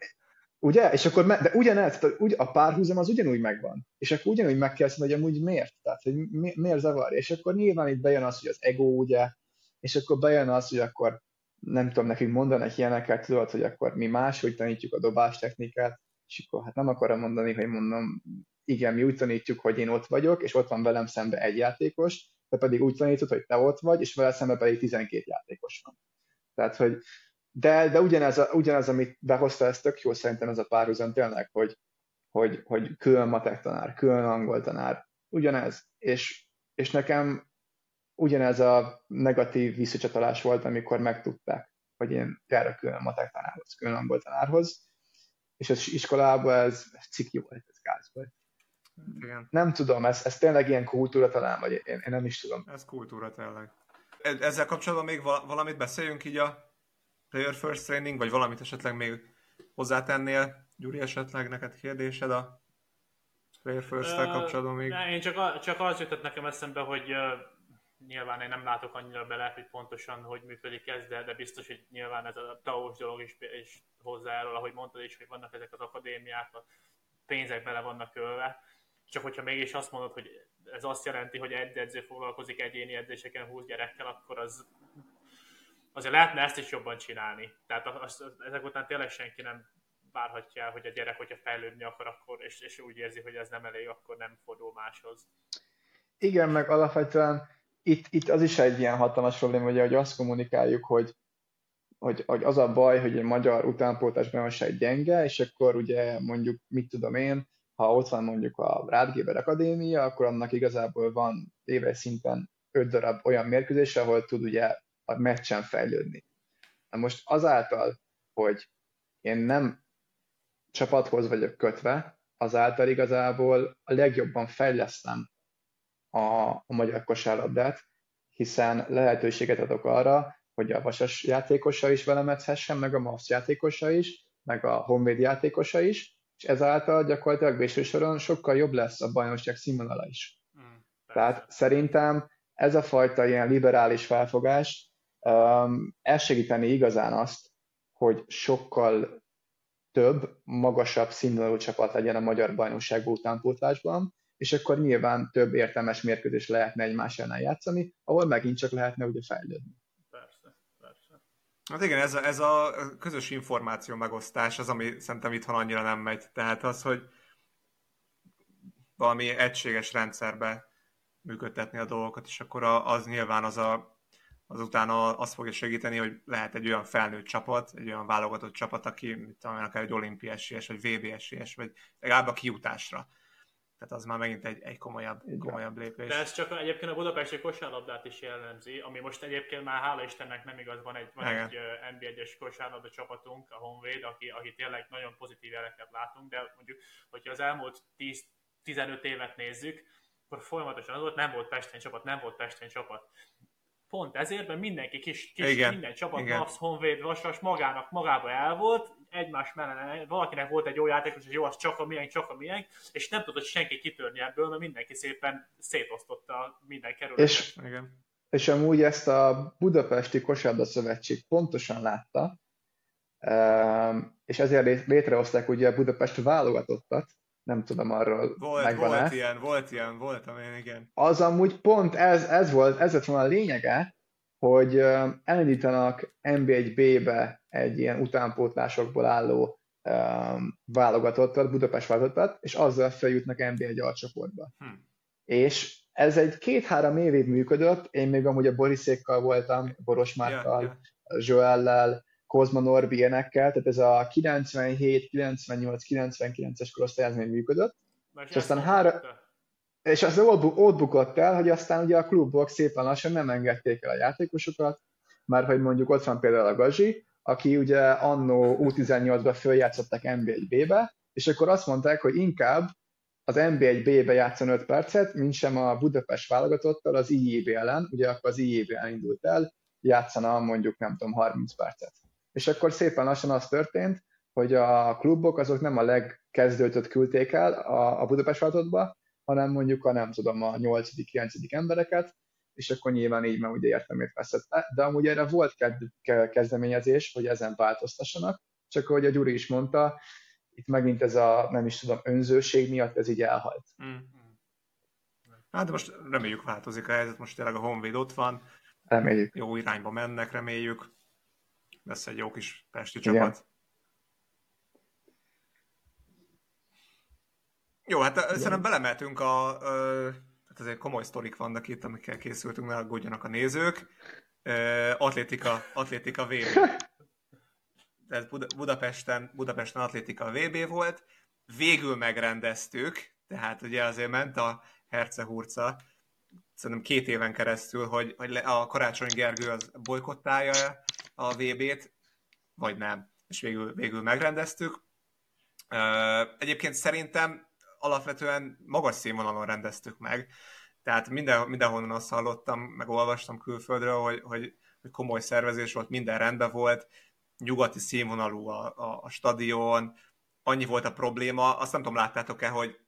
A: ugye? És akkor, de ugyanez, tehát ugy, a párhuzam az ugyanúgy megvan. És akkor ugyanúgy meg kell hogy amúgy miért? Tehát, hogy mi, miért zavar? És akkor nyilván itt bejön az, hogy az ego, ugye? És akkor bejön az, hogy akkor nem tudom, nekünk mondanak ilyeneket, tudod, hogy akkor mi máshogy tanítjuk a dobás akkor hát nem akarom mondani, hogy mondom, igen, mi úgy tanítjuk, hogy én ott vagyok, és ott van velem szembe egy játékos, te pedig úgy tanítod, hogy te ott vagy, és vele szembe pedig 12 játékos van. Tehát, hogy de, de ugyanez, a, ugyanez, amit behozta, ez tök jó szerintem ez a párhuzam tényleg, hogy, hogy, hogy külön matek tanár, külön angol tanár, ugyanez. És, és nekem ugyanez a negatív visszacsatolás volt, amikor megtudták, hogy én járok külön matek tanárhoz, külön angol tanárhoz, és az iskolában ez, ez ciki volt, ez gáz volt. Igen. Nem tudom, ez, ez tényleg ilyen kultúra talán, vagy én, én nem is tudom.
C: Ez kultúra tényleg. E, ezzel kapcsolatban még valamit beszéljünk így a Player First Training, vagy valamit esetleg még hozzátennél? Gyuri, esetleg neked kérdésed a Player First-tel kapcsolatban még?
B: Ne, én csak, a, csak az jutott nekem eszembe, hogy uh, nyilván én nem látok annyira bele, hogy pontosan hogy működik ez, de, de biztos, hogy nyilván ez a taós dolog is, is hozzájárul, ahogy mondtad is, hogy vannak ezek az akadémiák, a pénzek bele vannak ölve csak hogyha mégis azt mondod, hogy ez azt jelenti, hogy egy edző foglalkozik egyéni edzéseken 20 gyerekkel, akkor az azért lehetne ezt is jobban csinálni. Tehát az, az, ezek után tényleg senki nem várhatja hogy a gyerek, hogyha fejlődni akar, akkor, és, és úgy érzi, hogy ez nem elég, akkor nem fordul máshoz.
A: Igen, meg alapvetően itt, itt az is egy ilyen hatalmas probléma, ugye, hogy azt kommunikáljuk, hogy, hogy, hogy az a baj, hogy egy magyar utánpótlás bajnokság gyenge, és akkor ugye mondjuk, mit tudom én, ha ott van mondjuk a Rádgéber Akadémia, akkor annak igazából van éves szinten öt darab olyan mérkőzés, ahol tud ugye a meccsen fejlődni. Na most azáltal, hogy én nem csapathoz vagyok kötve, azáltal igazából a legjobban fejlesztem a, a magyar kosárlabdát, hiszen lehetőséget adok arra, hogy a Vasas játékosa is velem edzhessen, meg a MAFS játékosa is, meg a Honvéd játékosa is, és ezáltal gyakorlatilag végső soron sokkal jobb lesz a bajnokság színvonala is. Mm, Tehát szerintem ez a fajta ilyen liberális felfogás um, elsegíteni igazán azt, hogy sokkal több, magasabb színvonalú csapat legyen a magyar bajnokság utánpótlásban, és akkor nyilván több értelmes mérkőzés lehetne egymás ellen játszani, ahol megint csak lehetne ugye fejlődni.
C: Hát igen, ez a, ez a közös információ megosztás az, ami szerintem itthon annyira nem megy. Tehát az, hogy valami egységes rendszerbe működtetni a dolgokat, és akkor az nyilván az a, az utána azt fogja segíteni, hogy lehet egy olyan felnőtt csapat, egy olyan válogatott csapat, aki, mit tudom, akár egy olimpiás vagy VB-es vagy legalább a kijutásra tehát az már megint egy, egy komolyabb, komolyabb lépés.
B: De ez csak egyébként a budapesti kosárlabdát is jellemzi, ami most egyébként már hála Istennek nem igaz, van egy, van egy NB1-es kosárlabda csapatunk, a Honvéd, aki, aki tényleg nagyon pozitív jeleket látunk, de mondjuk, hogyha az elmúlt 10, 15 évet nézzük, akkor folyamatosan az volt, nem volt Pesten csapat, nem volt Pesten csapat. Pont ezért, mert mindenki kis, kis igen, minden csapat, igen. Napsz, Honvéd, Vasas magának, magába el volt, egymás mellett, valakinek volt egy jó játékos, hogy jó, az csak a milyen, csak a milyen, és nem tudott senki kitörni ebből, mert mindenki szépen szétosztotta minden kerületet.
A: És, Igen. és amúgy ezt a Budapesti Kosárlabda Szövetség pontosan látta, ehm, és ezért létrehozták ugye a Budapest válogatottat, nem tudom arról
C: volt, megvan Volt ilyen, volt ilyen, volt amilyen, igen.
A: Az amúgy pont ez, ez volt, ez lett volna a lényege, hogy elindítanak NB1B-be egy ilyen utánpótlásokból álló um, válogatottat, Budapest válogatottat, és azzal feljutnak NB1 alcsoportba. Hm. És ez egy két-három évig működött, én még amúgy a Boriszékkal voltam, Boros Márkkal, yeah, yeah. Joellel, Kozma Norbi ilyenekkel, tehát ez a 97, 98, 99-es korosztály ez még működött, Mert és aztán három, és az ott, ott bukott el, hogy aztán ugye a klubok szépen lassan nem engedték el a játékosokat, már hogy mondjuk ott van például a Gazi, aki ugye annó U18-ba följátszottak NB1B-be, és akkor azt mondták, hogy inkább az NB1B-be játszon 5 percet, mint sem a Budapest válogatottal az IJB ellen, ugye akkor az IJB indult el, játszana mondjuk nem tudom 30 percet. És akkor szépen lassan az történt, hogy a klubok azok nem a legkezdődött küldték el a, a Budapest válogatottba, hanem mondjuk a nem tudom, a 8.-9. embereket, és akkor nyilván így már ugye értelmét veszett. De amúgy erre volt kezdeményezés, hogy ezen változtassanak, csak ahogy a Gyuri is mondta, itt megint ez a, nem is tudom, önzőség miatt ez így elhalt. Mm.
C: Hát de most reméljük változik a helyzet, most tényleg a Honvéd ott van.
A: Reméljük.
C: Jó irányba mennek, reméljük. Lesz egy jó kis pesti Igen. csapat. Jó, hát Igen. szerintem belemeltünk a... a hát azért komoly sztorik vannak itt, amikkel készültünk, ne aggódjanak a nézők. Atlétika, atlétika VB. Ez Budapesten, Budapesten atlétika VB volt. Végül megrendeztük, tehát ugye azért ment a hercehurca, szerintem két éven keresztül, hogy, hogy a Karácsony Gergő az bolykottálja a VB-t, vagy nem. És végül, végül megrendeztük. Egyébként szerintem alapvetően magas színvonalon rendeztük meg. Tehát minden, mindenhonnan azt hallottam, meg olvastam külföldről, hogy, hogy, hogy komoly szervezés volt, minden rendben volt, nyugati színvonalú a, a, a stadion, annyi volt a probléma, azt nem tudom, láttátok-e, hogy,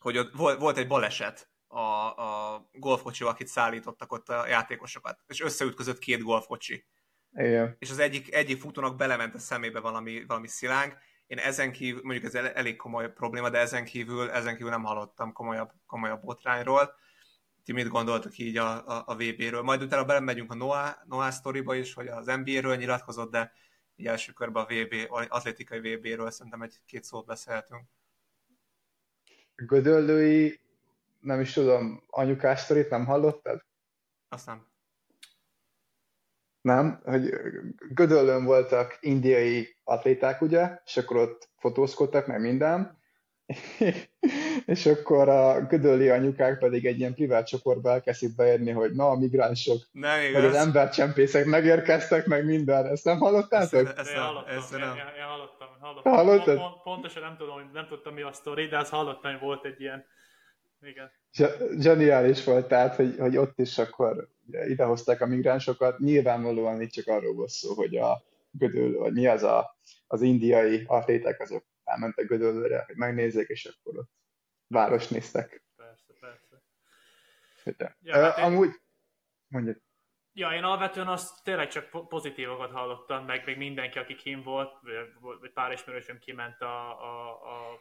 C: hogy ott volt egy baleset a, a golfkocsi, akit szállítottak ott a játékosokat, és összeütközött két golfkocsi.
A: Igen.
C: És az egyik, egyik futónak belement a szemébe valami, valami szilánk, én ezen kívül, mondjuk ez elég komoly probléma, de ezen kívül, ezen kívül nem hallottam komolyabb, komolyabb botrányról. Ti mit gondoltok így a, a, a VB-ről? Majd utána belemegyünk a Noah, Noah sztoriba is, hogy az NBA-ről nyilatkozott, de így első körben a VB, atlétikai VB-ről szerintem egy-két szót beszélhetünk.
A: Gödöllői, nem is tudom, anyukás sztorit nem hallottad?
C: Azt nem
A: nem, hogy Gödöllön voltak indiai atléták, ugye, és akkor ott fotózkodtak, meg minden, és akkor a gödölli anyukák pedig egy ilyen privát csoportba elkezdték beérni, hogy na, a migránsok,
C: nem
A: vagy az embercsempészek megérkeztek, meg minden. Ezt nem hallottátok?
B: Ezt, ezt, hallottam, ezt nem. Én, én hallottam, hallottam. Hallottad? Pont, pontosan nem tudom, nem tudtam mi a sztori, de azt hallottam, hogy volt egy ilyen igen.
A: Zseniális volt, tehát, hogy, hogy ott is akkor idehozták a migránsokat. Nyilvánvalóan itt csak arról volt szó, hogy a gödöl, vagy mi az a, az indiai atléták, azok elmentek Gödöllőre, hogy megnézzék, és akkor ott város néztek.
B: Persze, persze.
A: De. Ja, hát én... Amúgy, mondjuk.
B: Ja, én alapvetően azt tényleg csak pozitívokat hallottam, meg még mindenki, aki kim volt, vagy pár ismerősöm kiment a, a, a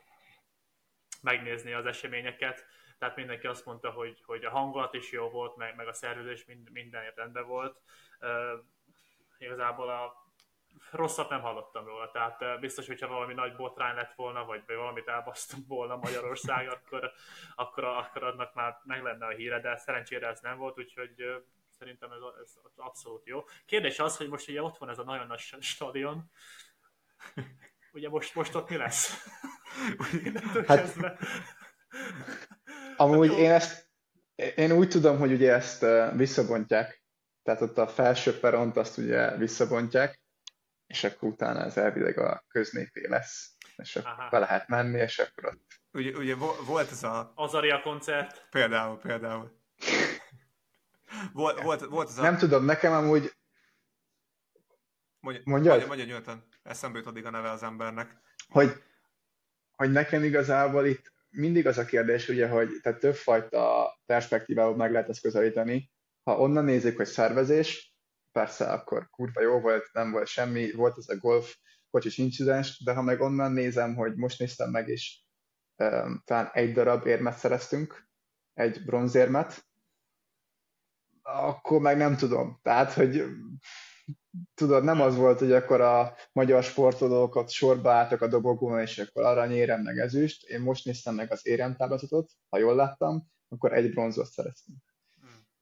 B: megnézni az eseményeket tehát mindenki azt mondta, hogy, hogy a hangulat is jó volt, meg, meg a szervezés mind, minden rendben volt. Uh, igazából a rosszat nem hallottam róla, tehát biztos, hogyha valami nagy botrány lett volna, vagy, vagy valamit elbasztunk volna Magyarország, akkor, akkor, akkor annak már meg lenne a híre, de szerencsére ez nem volt, úgyhogy szerintem ez, ez abszolút jó. Kérdés az, hogy most ugye ott van ez a nagyon nagy stadion, ugye most, most ott mi lesz?
A: hát, Amúgy én ezt, én úgy tudom, hogy ugye ezt visszabontják, tehát ott a felső peront azt ugye visszabontják, és akkor utána ez elvileg a köznépé lesz, és akkor Aha. be lehet menni, és akkor ott...
C: Ugye, ugye volt ez a...
B: Azaria koncert.
C: Például, például. volt, volt, volt ez a...
A: Nem tudom, nekem amúgy...
C: Mondja, mondja, mondja, mondja nyugodtan. Eszembe jut addig a neve az embernek.
A: Hogy, hogy nekem igazából itt mindig az a kérdés, ugye, hogy tehát többfajta perspektívából meg lehet ezt közelíteni. Ha onnan nézik, hogy szervezés, persze akkor kurva jó volt, nem volt semmi, volt ez a golf kocsis incidens, de ha meg onnan nézem, hogy most néztem meg, és um, talán egy darab érmet szereztünk, egy bronzérmet, akkor meg nem tudom. Tehát, hogy tudod, nem az volt, hogy akkor a magyar sportolókat sorba álltak a dobogón, és akkor aranyérem meg ezüst. Én most néztem meg az éremtáblatot, ha jól láttam, akkor egy bronzot szereztünk.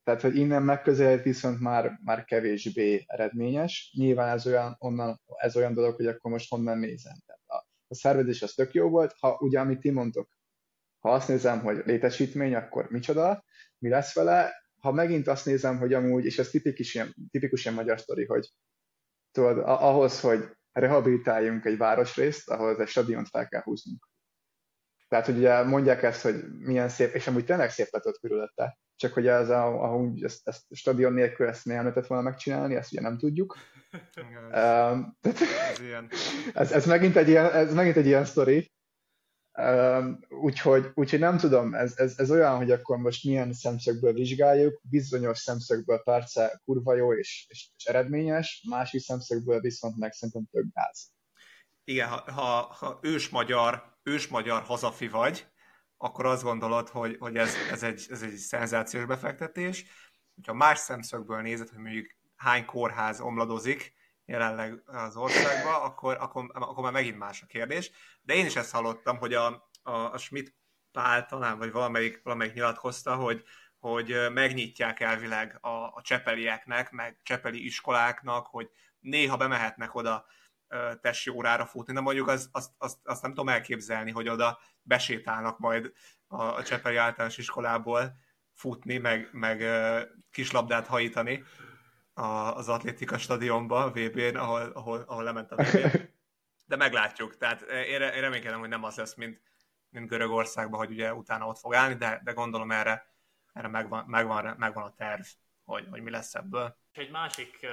A: Tehát, hogy innen megközelít viszont már, már kevésbé eredményes. Nyilván ez olyan, onnan, ez olyan dolog, hogy akkor most honnan nézem. Tehát a, a szervezés az tök jó volt, ha ugye, amit ti mondtok, ha azt nézem, hogy létesítmény, akkor micsoda, mi lesz vele, ha megint azt nézem, hogy amúgy, és ez tipikus ilyen, tipikus ilyen magyar sztori, hogy tudod, ahhoz, hogy rehabilitáljunk egy városrészt, ahhoz egy stadiont fel kell húznunk. Tehát, hogy ugye mondják ezt, hogy milyen szép, és amúgy tényleg szép lett ott körülötte. Csak hogy ez a, ahogy ezt, ezt stadion nélkül ezt nem lehetett volna megcsinálni, ezt ugye nem tudjuk. um, ez, ilyen. ez, ez, megint egy ilyen, ez megint egy ilyen sztori. Úgyhogy, úgyhogy nem tudom, ez, ez, ez olyan, hogy akkor most milyen szemszögből vizsgáljuk, bizonyos szemszögből perce kurva jó és, és, és eredményes, másik szemszögből viszont meg szerintem több gáz.
C: Igen, ha, ha, ha ős magyar ősmagyar hazafi vagy, akkor azt gondolod, hogy, hogy ez, ez, egy, ez egy szenzációs befektetés. Ha más szemszögből nézed, hogy mondjuk hány kórház omladozik jelenleg az országban, akkor, akkor, akkor már megint más a kérdés. De én is ezt hallottam, hogy a, a, a Schmidt Pál talán, vagy valamelyik, valamelyik nyilatkozta, hogy, hogy megnyitják elvileg a, a csepelieknek, meg csepeli iskoláknak, hogy néha bemehetnek oda testi órára futni, de mondjuk azt, azt, azt, azt nem tudom elképzelni, hogy oda besétálnak majd a, a Csepeli általános iskolából futni, meg, meg kislabdát hajítani az atlétika stadionba, VB-n, ahol, ahol, ahol lement a VB. De meglátjuk. Tehát én, én reménykedem, hogy nem az lesz, mint, mint Görögországban, hogy ugye utána ott fog állni, de, de gondolom erre, erre megvan, megvan, megvan a terv, hogy, hogy mi lesz ebből.
B: Egy másik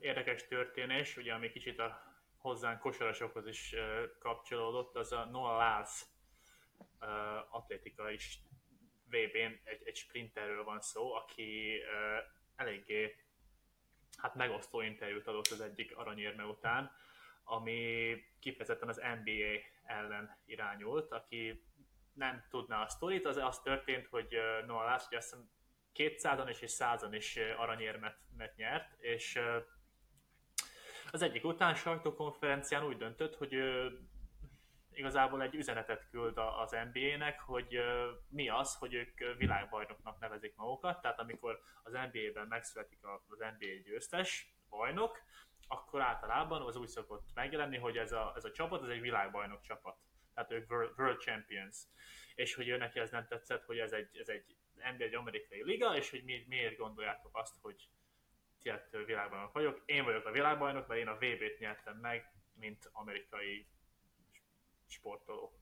B: érdekes történés, ugye ami kicsit a hozzánk kosarasokhoz is kapcsolódott, az a Noah Lyles atlétika is VB-n egy, egy sprinterről van szó, aki eléggé hát megosztó interjút adott az egyik aranyérme után, ami kifejezetten az NBA ellen irányult, aki nem tudná a sztorit, az az történt, hogy Noah Lyles, ugye azt hiszem 200-an és 100-an is aranyérmet nyert, és az egyik után sajtókonferencián úgy döntött, hogy igazából egy üzenetet küld az NBA-nek, hogy mi az, hogy ők világbajnoknak nevezik magukat, tehát amikor az NBA-ben megszületik az NBA győztes bajnok, akkor általában az úgy szokott megjelenni, hogy ez a, ez a csapat, ez egy világbajnok csapat. Tehát ők World Champions. És hogy ő neki ez nem tetszett, hogy ez egy, ez egy NBA egy amerikai liga, és hogy mi, miért gondoljátok azt, hogy ettől világbajnok vagyok. Én vagyok a világbajnok, mert én a VB-t nyertem meg, mint amerikai sportoló.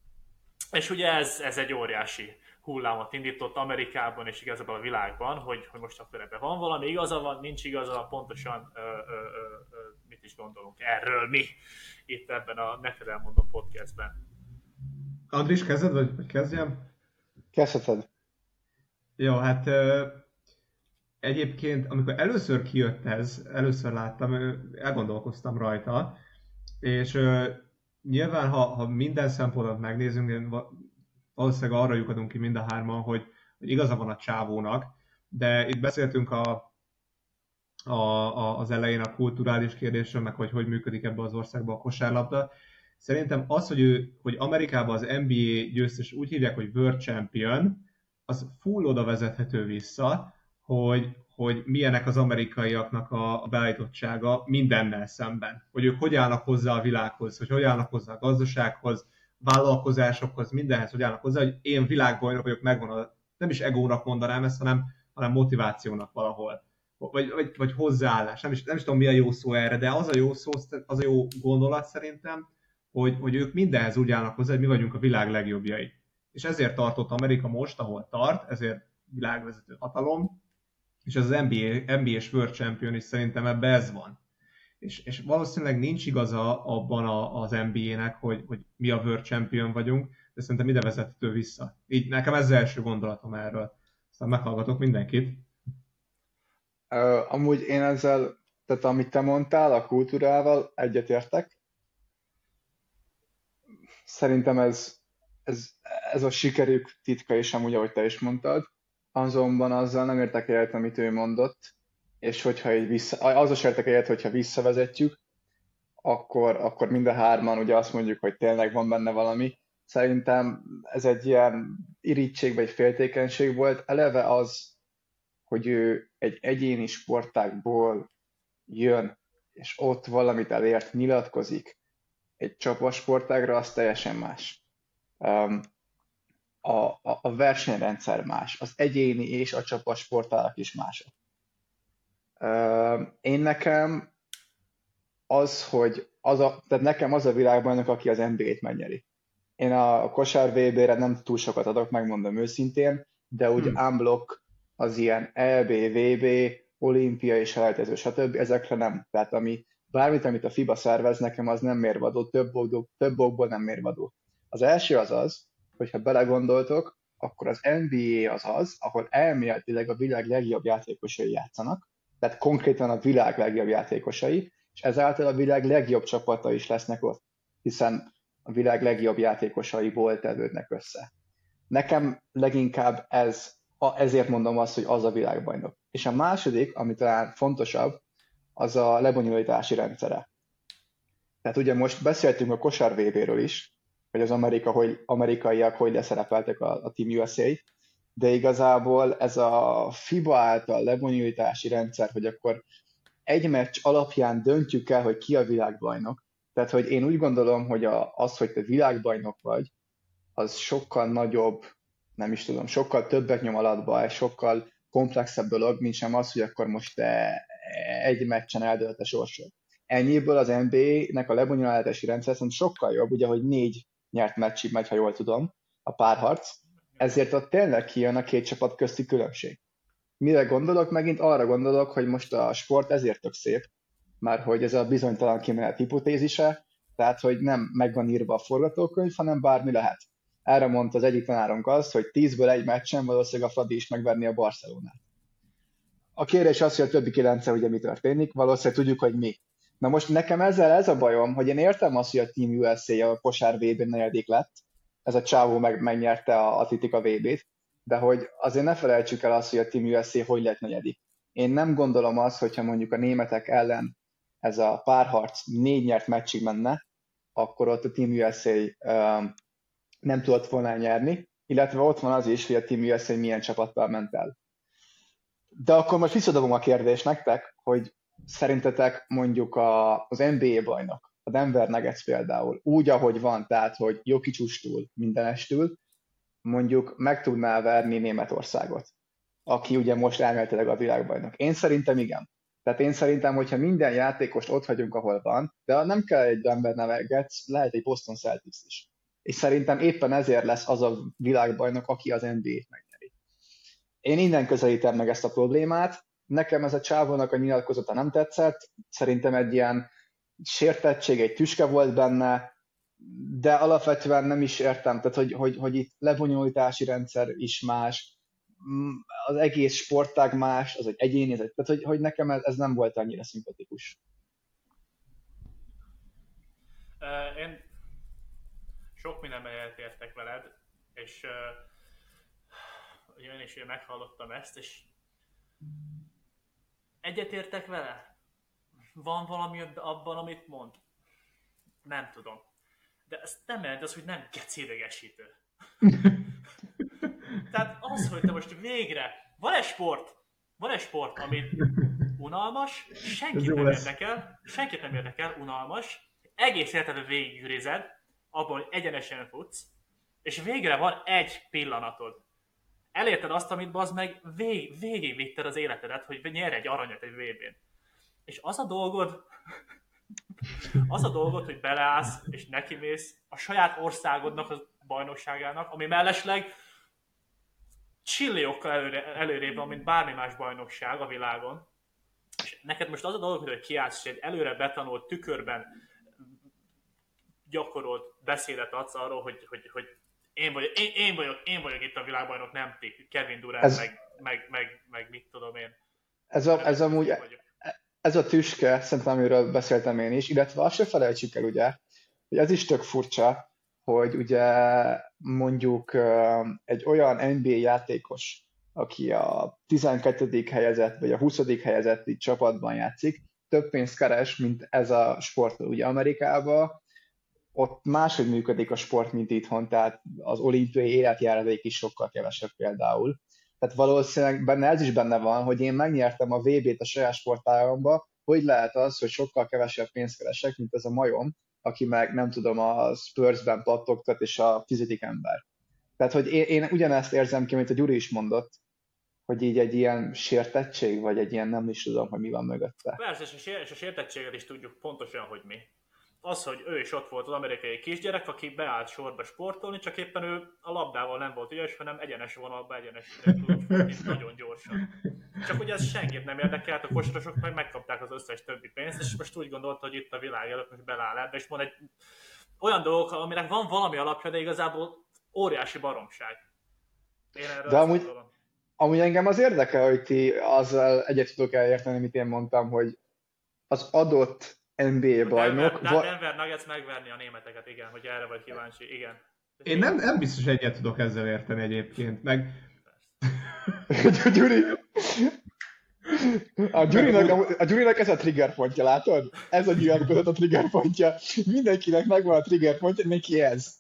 B: És ugye ez, ez egy óriási hullámot indított Amerikában és igazából a világban, hogy, hogy most akkor ebben van valami igaza van, nincs igaza, pontosan ö, ö, ö, ö, mit is gondolunk erről mi itt ebben a Neked elmondom podcastben.
D: Andris, kezded, vagy kezdjem?
A: Kezdheted.
D: Jó, hát egyébként, amikor először kijött ez, először láttam, elgondolkoztam rajta, és nyilván, ha, ha minden szempontot megnézünk, valószínűleg arra lyukadunk ki mind a hárman, hogy, hogy igaza van a csávónak, de itt beszéltünk a, a, a, az elején a kulturális kérdésről, meg hogy hogy működik ebbe az országban a kosárlabda. Szerintem az, hogy, ő, hogy Amerikában az NBA győztes úgy hívják, hogy World Champion, az full oda vezethető vissza, hogy, hogy milyenek az amerikaiaknak a beállítottsága mindennel szemben. Hogy ők hogy állnak hozzá a világhoz, hogy hogy állnak hozzá a gazdasághoz, vállalkozásokhoz, mindenhez, hogy állnak hozzá, hogy én világbajnok vagyok, megvan a, nem is egónak mondanám ezt, hanem, hanem motivációnak valahol. Vagy, vagy, vagy hozzáállás. Nem is, nem is tudom, mi a jó szó erre, de az a jó szó, az a jó gondolat szerintem, hogy, hogy ők mindenhez úgy állnak hozzá, hogy mi vagyunk a világ legjobbjai. És ezért tartott Amerika most, ahol tart, ezért világvezető hatalom, és az NBA, NBA és World Champion is szerintem ebbe ez van. És, és valószínűleg nincs igaza abban a, az NBA-nek, hogy, hogy mi a World Champion vagyunk, de szerintem ide vezethető vissza. Így nekem ez az első gondolatom erről. Aztán meghallgatok mindenkit.
A: Uh, amúgy én ezzel, tehát amit te mondtál, a kultúrával egyetértek. Szerintem ez, ez, ez a sikerük titka is amúgy, ahogy te is mondtad azonban azzal nem értek egyet, amit ő mondott, és hogyha így vissza, az a értek egyet, hogyha visszavezetjük, akkor, akkor mind a hárman ugye azt mondjuk, hogy tényleg van benne valami. Szerintem ez egy ilyen irítség vagy féltékenység volt. Eleve az, hogy ő egy egyéni sportákból jön, és ott valamit elért, nyilatkozik egy csapatsportágra, az teljesen más. Um, a, a, a versenyrendszer más, az egyéni és a csapatsportárak is mások. Én nekem az, hogy az a, tehát nekem az a világbajnok, aki az NBA-t megnyeri. Én a kosár VB-re nem túl sokat adok, megmondom őszintén, de úgy hmm. unblock az ilyen EB, VB, olimpia és elejtező, stb. ezekre nem. Tehát ami, bármit, amit a FIBA szervez, nekem az nem mérvadó, több, okból, több okból nem mérvadó. Az első az az, hogyha belegondoltok, akkor az NBA az az, ahol elméletileg a világ legjobb játékosai játszanak, tehát konkrétan a világ legjobb játékosai, és ezáltal a világ legjobb csapata is lesznek ott, hiszen a világ legjobb játékosaiból tevődnek össze. Nekem leginkább ez, ezért mondom azt, hogy az a világbajnok. És a második, ami talán fontosabb, az a lebonyolítási rendszere. Tehát ugye most beszéltünk a kosár VB-ről is, hogy az Amerika, hogy amerikaiak hogy leszerepeltek a, a Team USA, de igazából ez a FIBA által lebonyolítási rendszer, hogy akkor egy meccs alapján döntjük el, hogy ki a világbajnok. Tehát, hogy én úgy gondolom, hogy a, az, hogy te világbajnok vagy, az sokkal nagyobb, nem is tudom, sokkal többet nyom alatba, és sokkal komplexebb dolog, mint sem az, hogy akkor most te egy meccsen eldölt a sorsod. Ennyiből az NBA-nek a lebonyolítási rendszer szerint sokkal jobb, ugye, hogy négy nyert meccsig megy, ha jól tudom, a párharc, ezért ott tényleg kijön a két csapat közti különbség. Mire gondolok? Megint arra gondolok, hogy most a sport ezért tök szép, mert hogy ez a bizonytalan kimenet hipotézise, tehát hogy nem meg van írva a forgatókönyv, hanem bármi lehet. Erre mondta az egyik tanárunk azt, hogy 10-ből egy meccsen valószínűleg a Fradi is megverni a Barcelonát. A kérdés az, hogy a többi kilenc ugye mi történik, valószínűleg tudjuk, hogy mi. Na most nekem ezzel ez a bajom, hogy én értem azt, hogy a Team USA a kosár vb negyedik lett, ez a csávó meg, megnyerte a Atletika VB-t, de hogy azért ne felejtsük el azt, hogy a Team USA hogy lett negyedik. Én nem gondolom azt, hogyha mondjuk a németek ellen ez a párharc négy nyert meccsig menne, akkor ott a Team USA um, nem tudott volna nyerni, illetve ott van az is, hogy a Team USA milyen csapattal ment el. De akkor most visszadobom a kérdést nektek, hogy szerintetek mondjuk a, az NBA bajnok, a Denver Nuggets például, úgy, ahogy van, tehát, hogy Jokicsustól mindenestül, mondjuk meg tudná verni Németországot, aki ugye most elméletileg a világbajnok. Én szerintem igen. Tehát én szerintem, hogyha minden játékost ott hagyunk, ahol van, de nem kell egy Denver Nuggets, lehet egy Boston Celtics is. És szerintem éppen ezért lesz az a világbajnok, aki az NBA-t megnyeri. Én innen közelítem meg ezt a problémát. Nekem ez a csávónak a nyilatkozata nem tetszett. Szerintem egy ilyen sértettség, egy tüske volt benne, de alapvetően nem is értem, tehát hogy, hogy, hogy itt lebonyolítási rendszer is más, mm, az egész sportág más, az egy egyéni, tehát hogy, hogy nekem ez, ez nem volt annyira szimpatikus.
B: Én sok mindenben eltértek veled, és uh, én is meghallottam ezt, és egyetértek vele? Van valami abban, amit mond? Nem tudom de ez nem jelenti az, hogy nem kecidegesítő. Tehát az, hogy te most végre, van egy sport, van egy sport, ami unalmas, senkit nem érdekel, senkit nem érdekel, unalmas, egész életedben végigűrized, abból, hogy egyenesen futsz, és végre van egy pillanatod. Elérted azt, amit az meg vég, végigvitted az életedet, hogy nyerj egy aranyat egy VB-n. És az a dolgod, az a dolgot, hogy beleállsz és nekimész a saját országodnak a bajnokságának, ami mellesleg csilliókkal előre, előrébb van, mint bármi más bajnokság a világon. És neked most az a dolog, hogy kiállsz, és egy előre betanult tükörben gyakorolt beszédet adsz arról, hogy, hogy, hogy én, vagyok, én, én, vagyok, én vagyok itt a világbajnok, nem ti, Kevin Durant, ez, meg, meg, meg, meg, mit tudom én.
A: Ez, a, ez amúgy, ez a tüske, szerintem amiről beszéltem én is, illetve azt se felejtsük el ugye, hogy ez is tök furcsa, hogy ugye mondjuk egy olyan NBA játékos, aki a 12. helyezett, vagy a 20. helyezett csapatban játszik, több pénzt keres, mint ez a sport. Ugye Amerikában ott máshogy működik a sport, mint itthon, tehát az olimpiai életjáradék is sokkal kevesebb például. Tehát valószínűleg benne ez is benne van, hogy én megnyertem a VB-t a saját sportágomba, hogy lehet az, hogy sokkal kevesebb pénzt keresek, mint ez a majom, aki meg nem tudom, a Spursben pattogtat, és a fizetik ember. Tehát, hogy én, én ugyanezt érzem ki, mint a Gyuri is mondott, hogy így egy ilyen sértettség, vagy egy ilyen nem is tudom, hogy mi van mögötte.
B: Persze, és a, sér, és a sértettséget is tudjuk pontosan, hogy mi. Az, hogy ő is ott volt az amerikai kisgyerek, aki beállt sorba sportolni, csak éppen ő a labdával nem volt ügyes, hanem egyenes vonalba, egyenes tudott nagyon gyorsan. Csak ugye ez senkit nem érdekelt, a kosarasok meg megkapták az összes többi pénzt, és most úgy gondolta, hogy itt a világ előtt most beláll ebbe, és mond egy olyan dolgok, aminek van valami alapja, de igazából óriási baromság.
A: Én erről de amúgy, amúgy engem az érdekel, hogy ti azzal egyet tudok elérteni, amit én mondtam, hogy az adott NBA bajnok...
B: Denver, va- Denver Nuggets megverni a németeket, igen, hogy erre vagy kíváncsi, igen.
C: Én nem, nem biztos egyet tudok ezzel érteni egyébként, meg...
A: Gyuri, a Gyurinak, a, Gyurinak ez a trigger pontja, látod? Ez a Gyurinak a trigger pontja. Mindenkinek megvan a trigger pontja, neki ez.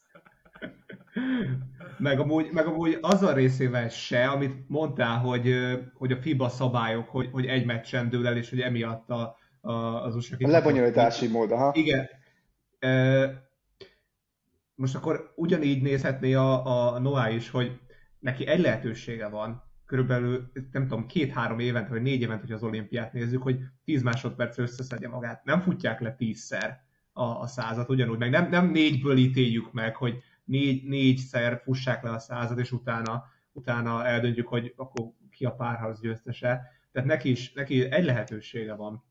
C: Meg amúgy, meg amúgy az a részével se, amit mondtál, hogy, hogy a FIBA szabályok, hogy, hogy egy meccsen dől el, és hogy emiatt a, az USA
A: A lebonyolítási mód, aha.
C: Igen. Most akkor ugyanígy nézhetné a, a Noah is, hogy neki egy lehetősége van, körülbelül, nem tudom, két-három évente, vagy négy évente, hogy az olimpiát nézzük, hogy 10 másodperc összeszedje magát. Nem futják le tízszer a, a százat, ugyanúgy, meg nem, nem négyből ítéljük meg, hogy négy, négyszer fussák le a század, és utána, utána eldöntjük, hogy akkor ki a párharc győztese. Tehát neki is neki egy lehetősége van.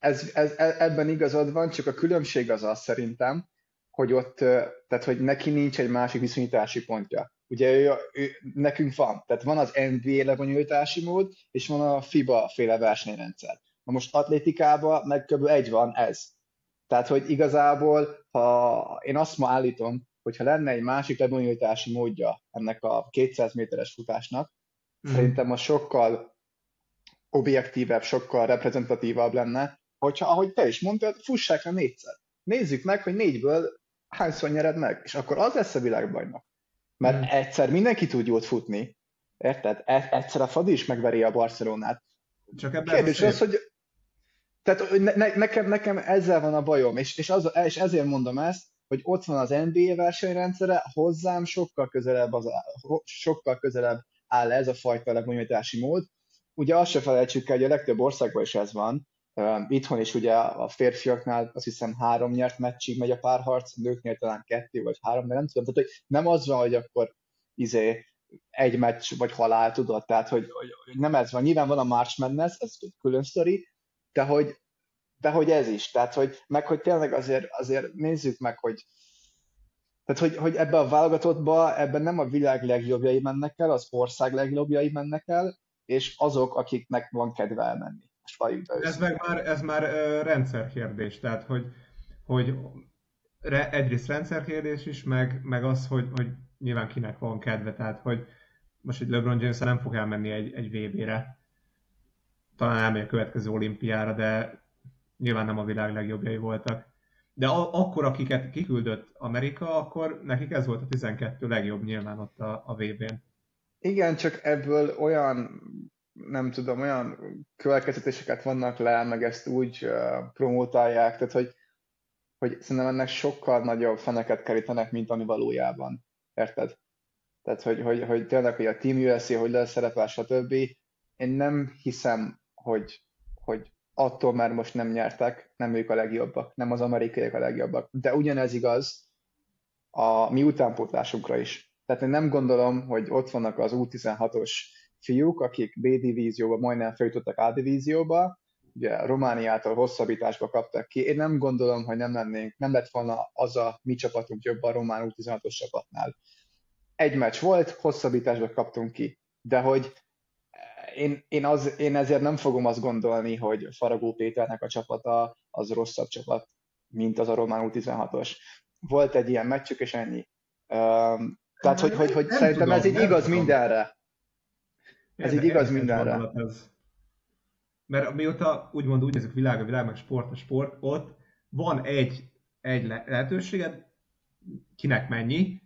A: Ez, ez, e, ebben igazad van, csak a különbség az az szerintem, hogy ott, tehát hogy neki nincs egy másik viszonyítási pontja. Ugye ő, ő, nekünk van, tehát van az NBA lebonyolítási mód, és van a FIBA féle versenyrendszer. Na most atlétikában meg kb. egy van ez. Tehát, hogy igazából, ha én azt ma állítom, hogyha lenne egy másik lebonyolítási módja ennek a 200 méteres futásnak, mm. szerintem az sokkal objektívebb, sokkal reprezentatívabb lenne, hogyha, ahogy te is mondtad, fussák le négyszer. Nézzük meg, hogy négyből hányszor nyered meg, és akkor az lesz a világbajnok. Mert mm. egyszer mindenki tud jót futni, érted? E- egyszer a Fadi is megveri a Barcelonát. Csak ebben Kérdés az, hogy tehát ne, ne, nekem, nekem ezzel van a bajom, és, és, az, és ezért mondom ezt, hogy ott van az NBA versenyrendszere, hozzám sokkal közelebb, az, sokkal közelebb áll ez a fajta lebonyolítási mód. Ugye azt se felejtsük el, hogy a legtöbb országban is ez van. Itthon is ugye a férfiaknál azt hiszem három nyert meccsig megy a párharc, a nőknél talán kettő vagy három, de nem tudom. Tehát, hogy nem az van, hogy akkor izé, egy meccs vagy halál, tudod, tehát hogy, hogy nem ez van. Nyilván van a March Madness, ez külön sztori, de hogy de hogy ez is, tehát hogy, meg hogy tényleg azért, azért nézzük meg, hogy tehát, hogy, hogy ebbe a válogatottba, ebben nem a világ legjobbjai mennek el, az ország legjobbjai mennek el, és azok, akiknek van kedve elmenni.
C: Most ez meg már, ez már uh, rendszerkérdés, tehát hogy, hogy re, egyrészt rendszerkérdés is, meg, meg az, hogy, hogy nyilván kinek van kedve, tehát hogy most egy LeBron James nem fog elmenni egy, egy VB-re, talán elmegy a következő olimpiára, de nyilván nem a világ legjobbjai voltak. De a- akkor, akiket kiküldött Amerika, akkor nekik ez volt a 12 legjobb nyilván ott a, a VB-n.
A: Igen, csak ebből olyan, nem tudom, olyan következtetéseket vannak le, meg ezt úgy promotálják, tehát hogy, hogy szerintem ennek sokkal nagyobb feneket kerítenek, mint ami valójában. Érted? Tehát, hogy, hogy, hogy tényleg, hogy a Team USA, hogy lesz szerepel, stb. Én nem hiszem, hogy, hogy attól már most nem nyertek, nem ők a legjobbak, nem az amerikaiak a legjobbak. De ugyanez igaz a mi utánpótlásunkra is. Tehát én nem gondolom, hogy ott vannak az U16-os fiúk, akik B divízióba majdnem feljutottak A divízióba, ugye Romániától hosszabbításba kaptak ki. Én nem gondolom, hogy nem lennénk, nem lett volna az a mi csapatunk jobb a román U16-os csapatnál. Egy meccs volt, hosszabbításba kaptunk ki. De hogy én, én, az, én ezért nem fogom azt gondolni, hogy Faragó Péternek a csapata az rosszabb csapat, mint az a Román U16-os. Volt egy ilyen meccsük, és ennyi. Um, tehát, hogy, hogy, hogy nem szerintem tudom, ez így igaz tudom. mindenre. Ez így igaz mindenre. Ez.
C: Mert mióta úgymond úgy nézzük világ, a világ, meg sport, a sport, ott van egy, egy lehetőséged, kinek mennyi,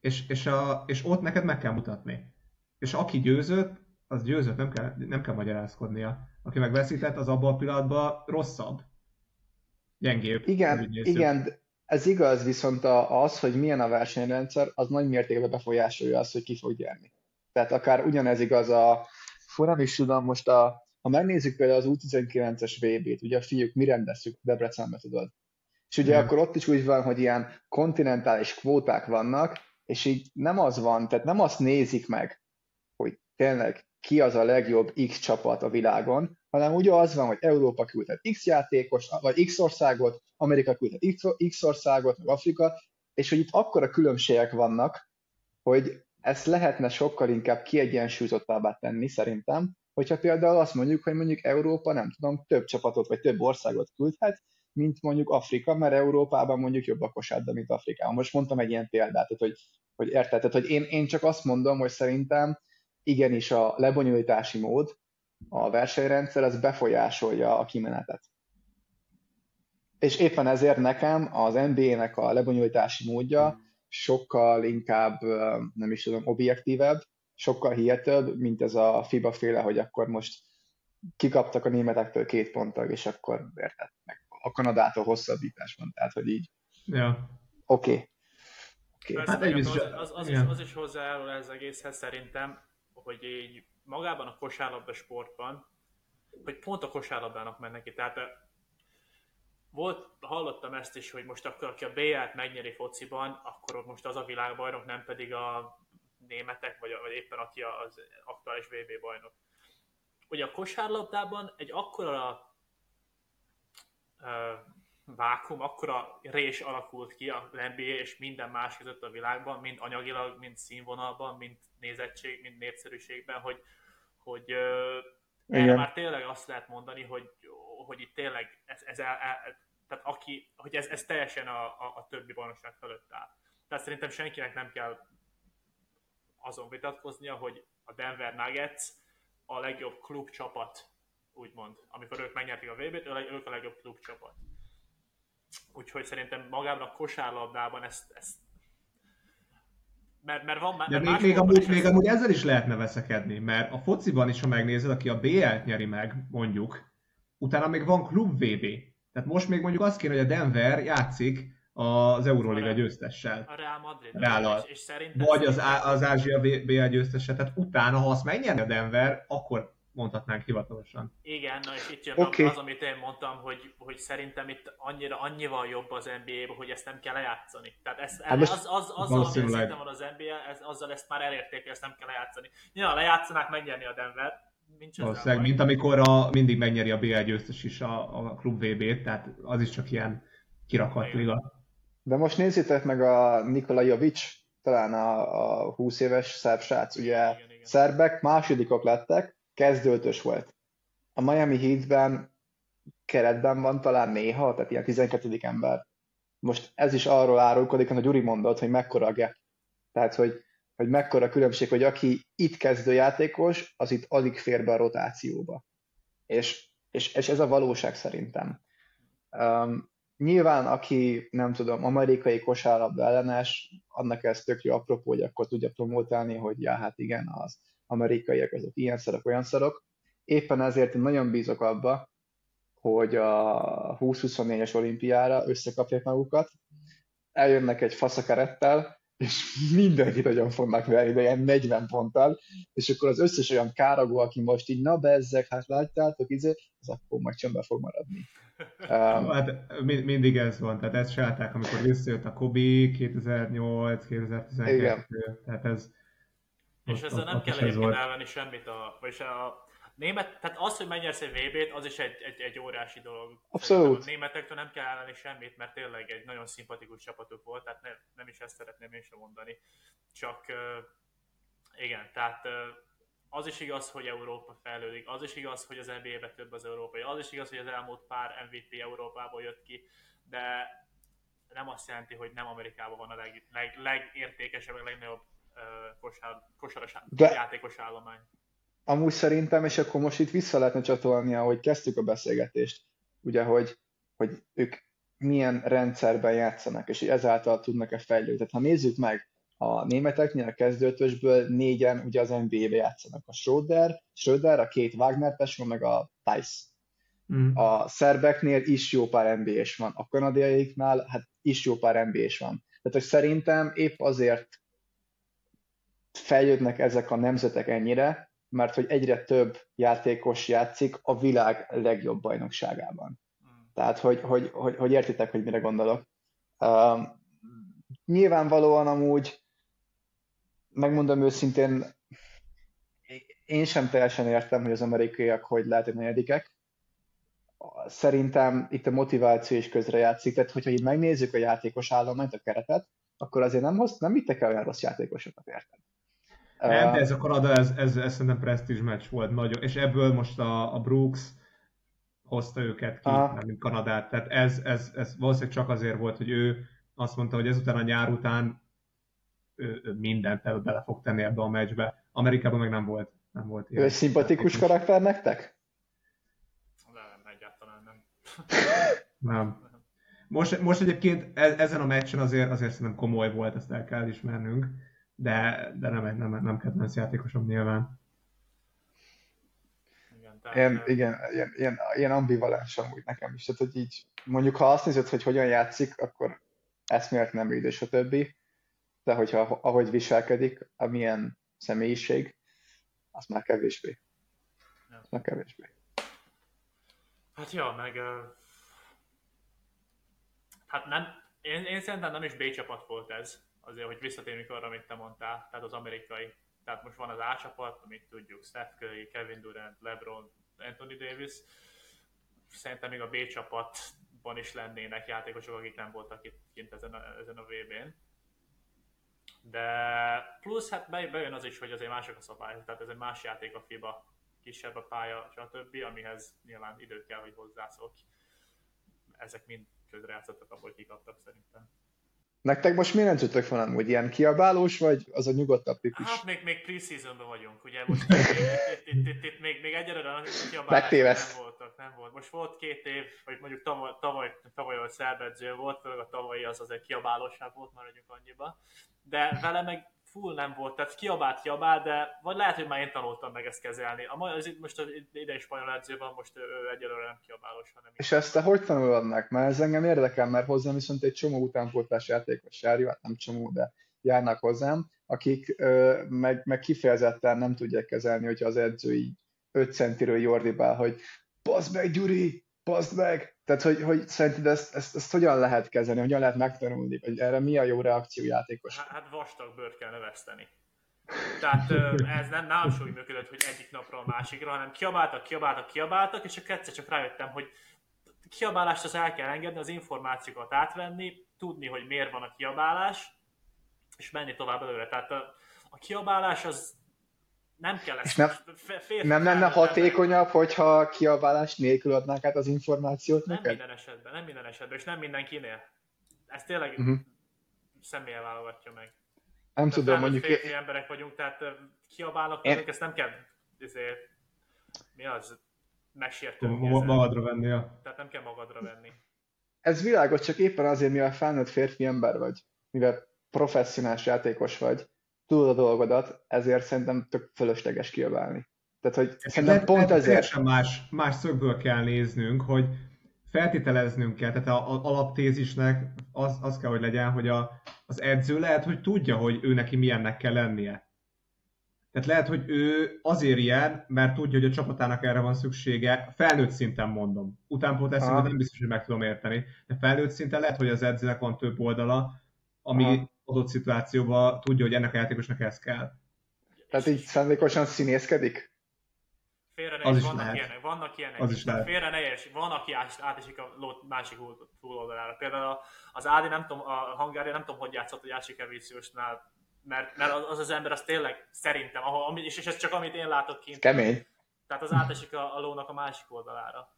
C: és, és, a, és ott neked meg kell mutatni. És aki győzött,
D: az győzött, nem kell, nem kell magyarázkodnia. Aki meg veszített, az abban a pillanatban rosszabb. Gyengébb.
A: Igen, igen, ez igaz, viszont az, hogy milyen a versenyrendszer, az nagy mértékben befolyásolja azt, hogy ki fog gyerni. Tehát akár ugyanez igaz a, fú, nem is tudom, most a, ha megnézzük például az U19-es VB-t, ugye a fiúk mi rendezzük Debrecenbe, tudod. És ugye mm. akkor ott is úgy van, hogy ilyen kontinentális kvóták vannak, és így nem az van, tehát nem azt nézik meg, hogy tényleg ki az a legjobb X csapat a világon, hanem ugye az van, hogy Európa küldhet X játékos, vagy X országot, Amerika küldhet X, országot, vagy Afrika, és hogy itt akkora különbségek vannak, hogy ezt lehetne sokkal inkább kiegyensúlyozottabbá tenni szerintem, hogyha például azt mondjuk, hogy mondjuk Európa, nem tudom, több csapatot vagy több országot küldhet, mint mondjuk Afrika, mert Európában mondjuk jobb a kosárda, mint Afrikában. Most mondtam egy ilyen példát, tehát, hogy, hogy érted, tehát, hogy én, én csak azt mondom, hogy szerintem igenis a lebonyolítási mód, a versenyrendszer, az befolyásolja a kimenetet. És éppen ezért nekem az NBA-nek a lebonyolítási módja sokkal inkább, nem is tudom, objektívebb, sokkal hihetőbb, mint ez a FIBA féle, hogy akkor most kikaptak a németektől két ponttal, és akkor érted meg a Kanadától hosszabbítás van, tehát hogy így.
D: Ja.
A: Oké. Okay.
B: Okay. Hát az, az, az, az, is, az is hozzájárul ez egészhez szerintem, hogy így magában a kosárlabda sportban, hogy pont a kosárlabdának mennek ki. Tehát volt, hallottam ezt is, hogy most akkor, aki a BL-t megnyeri fociban, akkor ott most az a világbajnok, nem pedig a németek, vagy, vagy éppen aki az aktuális VB bajnok. Ugye a kosárlabdában egy akkora uh, vákum, akkora rés alakult ki a NBA és minden más között a világban, mind anyagilag, mind színvonalban, mind nézettség, mind népszerűségben, hogy, hogy erre már tényleg azt lehet mondani, hogy, hogy itt tényleg ez, ez el, el, tehát aki, hogy ez, ez teljesen a, a, a többi bajnokság fölött áll. Tehát szerintem senkinek nem kell azon vitatkoznia, hogy a Denver Nuggets a legjobb klubcsapat, úgymond. Amikor ők megnyerték a VB-t, ők a legjobb klubcsapat. Úgyhogy szerintem magában a kosárlabdában ezt, ezt mert, mert van
D: már... De még, még, amúgy, még amúgy ezzel is lehetne veszekedni, mert a fociban is, ha megnézed, aki a BL-t nyeri meg, mondjuk, utána még van klub VB. Tehát most még mondjuk azt kéne, hogy a Denver játszik az Euróliga győztessel.
B: A Real Madrid.
D: Real és, és Vagy az, az Ázsia BL győztessel. Tehát utána, ha azt megnyerni a Denver, akkor mondhatnánk hivatalosan.
B: Igen, na és itt jön okay. az, amit én mondtam, hogy, hogy szerintem itt annyira, annyival jobb az nba hogy ezt nem kell lejátszani. Tehát ezt, hát az, az, az, azzal, ami szerintem van az NBA, ez, azzal ezt már elérték, hogy ezt nem kell lejátszani. Ja, lejátszanák megnyerni a Denver,
D: Valószínűleg, mint amikor a, mindig megnyeri a BL győztes is a, a klub VB-t, tehát az is csak ilyen kirakat liga.
A: De most nézzétek meg a Nikola Jovic, talán a, a 20 éves szerb srác, ugye igen, igen. szerbek másodikok lettek, kezdőtös volt. A Miami Heatben keretben van talán néha, tehát ilyen 12. ember. Most ez is arról árulkodik, hogy Gyuri mondott, hogy mekkora a gap. Tehát, hogy, hogy mekkora különbség, hogy aki itt kezdő játékos, az itt alig fér be a rotációba. És, és, és ez a valóság szerintem. Um, Nyilván, aki nem tudom, amerikai kosárlabda ellenes, annak ez tök jó apropó, hogy akkor tudja promotálni, hogy ja, hát igen, az amerikaiak azok ilyen szarok, olyan szarok. Éppen ezért én nagyon bízok abba, hogy a 2024-es olimpiára összekapják magukat, eljönnek egy faszakarettel, és mindenkit nagyon fognak verni, de ilyen 40 ponttal, és akkor az összes olyan káragó, aki most így, na bezzek, hát láttátok, izé, az akkor majd csöndben fog maradni.
D: Um, hát mindig ez van, tehát ezt csinálták, amikor visszajött a Kobi 2008, 2012, igen. tehát ez...
B: És ezzel nem kell egyébként elvenni semmit, a, vagyis a német, tehát az, hogy megnyersz egy VB-t, az is egy, egy, egy óriási dolog.
A: Abszolút.
B: A németektől nem kell elleni semmit, mert tényleg egy nagyon szimpatikus csapatuk volt, tehát ne, nem is ezt szeretném én sem mondani. Csak igen, tehát az is igaz, hogy Európa fejlődik, az is igaz, hogy az NBA-be több az európai, az is igaz, hogy az elmúlt pár MVP Európából jött ki, de nem azt jelenti, hogy nem Amerikában van a leg, leg, legértékesebb, a legnagyobb uh, kosár, kosaras de játékos állomány.
A: Amúgy szerintem, és akkor most itt vissza lehetne csatolni, ahogy kezdtük a beszélgetést, ugye, hogy, hogy ők milyen rendszerben játszanak, és ezáltal tudnak-e fejlődni. Tehát ha nézzük meg, a németeknél a kezdőtösből négyen ugye az NBA-be játszanak. A Schröder, Schröder, a két Wagner Pesco, meg a Tice. Mm. A szerbeknél is jó pár NBA-s van, a kanadiaiknál hát is jó pár NBA-s van. Tehát, hogy szerintem épp azért fejlődnek ezek a nemzetek ennyire, mert hogy egyre több játékos játszik a világ legjobb bajnokságában. Mm. Tehát, hogy, hogy, hogy, hogy értitek, hogy mire gondolok. Uh, nyilvánvalóan amúgy, megmondom őszintén, én sem teljesen értem, hogy az amerikaiak hogy lehetnek negyedikek. Szerintem itt a motiváció is közrejátszik, tehát hogyha így megnézzük a játékos állományt, a keretet, akkor azért nem, hoz, nem vittek el olyan rossz játékosokat, érted?
C: Nem, de ez a Kanada, ez, ez, ez szerintem presztízs meccs volt nagyon, és ebből most a, a Brooks hozta őket ki, nem mint Kanadát, tehát ez, ez, ez valószínűleg csak azért volt, hogy ő azt mondta, hogy ezután a nyár után ő, ő mindent bele fog tenni ebbe a meccsbe. Amerikában meg nem volt. Nem volt
A: ilyen. Ő szimpatikus játékos. karakter nektek?
B: Nem, egyáltalán nem.
C: nem. Most, most egyébként e, ezen a meccsen azért, azért szerintem komoly volt, ezt el kell ismernünk, de, de nem, nem, nem kedvenc játékosom nyilván.
A: Igen, tehát... ilyen, igen, ilyen, ilyen, ilyen ambivalens amúgy nekem is. Tehát, hogy így mondjuk ha azt nézed, hogy hogyan játszik, akkor eszmélet nem ide, stb. De hogyha ahogy viselkedik, amilyen személyiség, az már kevésbé. Az már kevésbé.
B: Hát ja, meg hát nem, én, én szerintem nem is B csapat volt ez, azért, hogy visszatérjünk arra, amit te mondtál, tehát az amerikai. Tehát most van az A csapat, amit tudjuk, Steph Curry, Kevin Durant, LeBron, Anthony Davis. Szerintem még a B csapatban is lennének játékosok, akik nem voltak itt kint ezen a, ezen a VB-n. De plusz hát bejön az is, hogy azért mások a szabályok, tehát ez egy más játék a FIBA, kisebb a pálya, stb., amihez nyilván idő kell, hogy hozzászokj. Ezek mind közrejátszottak abból, hogy kikaptak szerintem.
A: Nektek most miért nem tudtok van amúgy? Ilyen kiabálós, vagy az a nyugodtabb típus?
B: Hát még, még pre-seasonban vagyunk, ugye most itt, itt, itt, itt, még, még egyelőre kiabálás nem voltak, nem volt. Most volt két év, vagy mondjuk tavaly, tavaly, tavaly a szerbedző volt, főleg a tavalyi az azért kiabálósabb volt, maradjunk annyiba. De vele meg full nem volt, tehát kiabált, kiabált, de vagy lehet, hogy már én tanultam meg ezt kezelni. A, az, most az idei spanyol edzőben most ő, egyelőre nem kiabálós, hanem...
A: És ezt te hogy tanulod meg? Mert ez engem érdekel, mert hozzám viszont egy csomó utánpótlás játékos jár, hát nem csomó, de járnak hozzám, akik ö, meg, meg kifejezetten nem tudják kezelni, hogyha az edző így 5 centiről jordibál, hogy Bazd meg, Gyuri! Bazd meg! Tehát, hogy, hogy szerinted ezt, ezt, ezt, hogyan lehet kezelni, hogyan lehet megtanulni, vagy erre mi a jó reakció játékos?
B: Hát, hát vastag bőrt kell növeszteni. Tehát ez nem nálam úgy működött, hogy egyik napról a másikra, hanem kiabáltak, kiabáltak, kiabáltak, és csak egyszer csak rájöttem, hogy kiabálást az el kell engedni, az információkat átvenni, tudni, hogy miért van a kiabálás, és menni tovább előre. Tehát a, a kiabálás az nem kell ezt.
A: Nem, nem lenne hatékonyabb, hogyha kiabálás nélkül adnák át az információt
B: nem neked? minden esetben, nem minden esetben, és nem mindenkinél. Ez tényleg uh-huh. személye válogatja meg.
A: Nem De tudom, mondjuk...
B: Férfi emberek vagyunk, tehát kiabálok, én... ezt nem kell ezért, mi az, megsértő.
C: Magadra venni, ja.
B: Tehát nem kell magadra venni.
A: Ez világos, csak éppen azért, mivel felnőtt férfi ember vagy, mivel professzionális játékos vagy, tudod a dolgodat, ezért szerintem tök fölösleges kiabálni. Tehát, hogy Ez szerintem le, pont ezért...
C: Más, más szögből kell néznünk, hogy feltételeznünk kell, tehát az alaptézisnek az, az kell, hogy legyen, hogy a, az edző lehet, hogy tudja, hogy ő neki milyennek kell lennie. Tehát lehet, hogy ő azért ilyen, mert tudja, hogy a csapatának erre van szüksége, felnőtt szinten mondom. Utánpótlás nem biztos, hogy meg tudom érteni, de felnőtt szinten lehet, hogy az edzőnek van több oldala, ami Aha adott szituációban tudja, hogy ennek a játékosnak ez kell.
A: Tehát így szándékosan színészkedik?
B: Félre ne az is, vannak lehet. ilyenek, vannak ilyenek. Az is lehet. Félre ne és van, aki átesik a ló másik túloldalára. Például az Ádi, nem tudom, a Hangária nem tudom, hogy játszott a Játszik Evíciusnál, mert, mert az az ember az tényleg szerintem, ahol, és, és ez csak amit én látok kint.
A: Kemény.
B: Tehát az átesik a, a lónak a másik oldalára.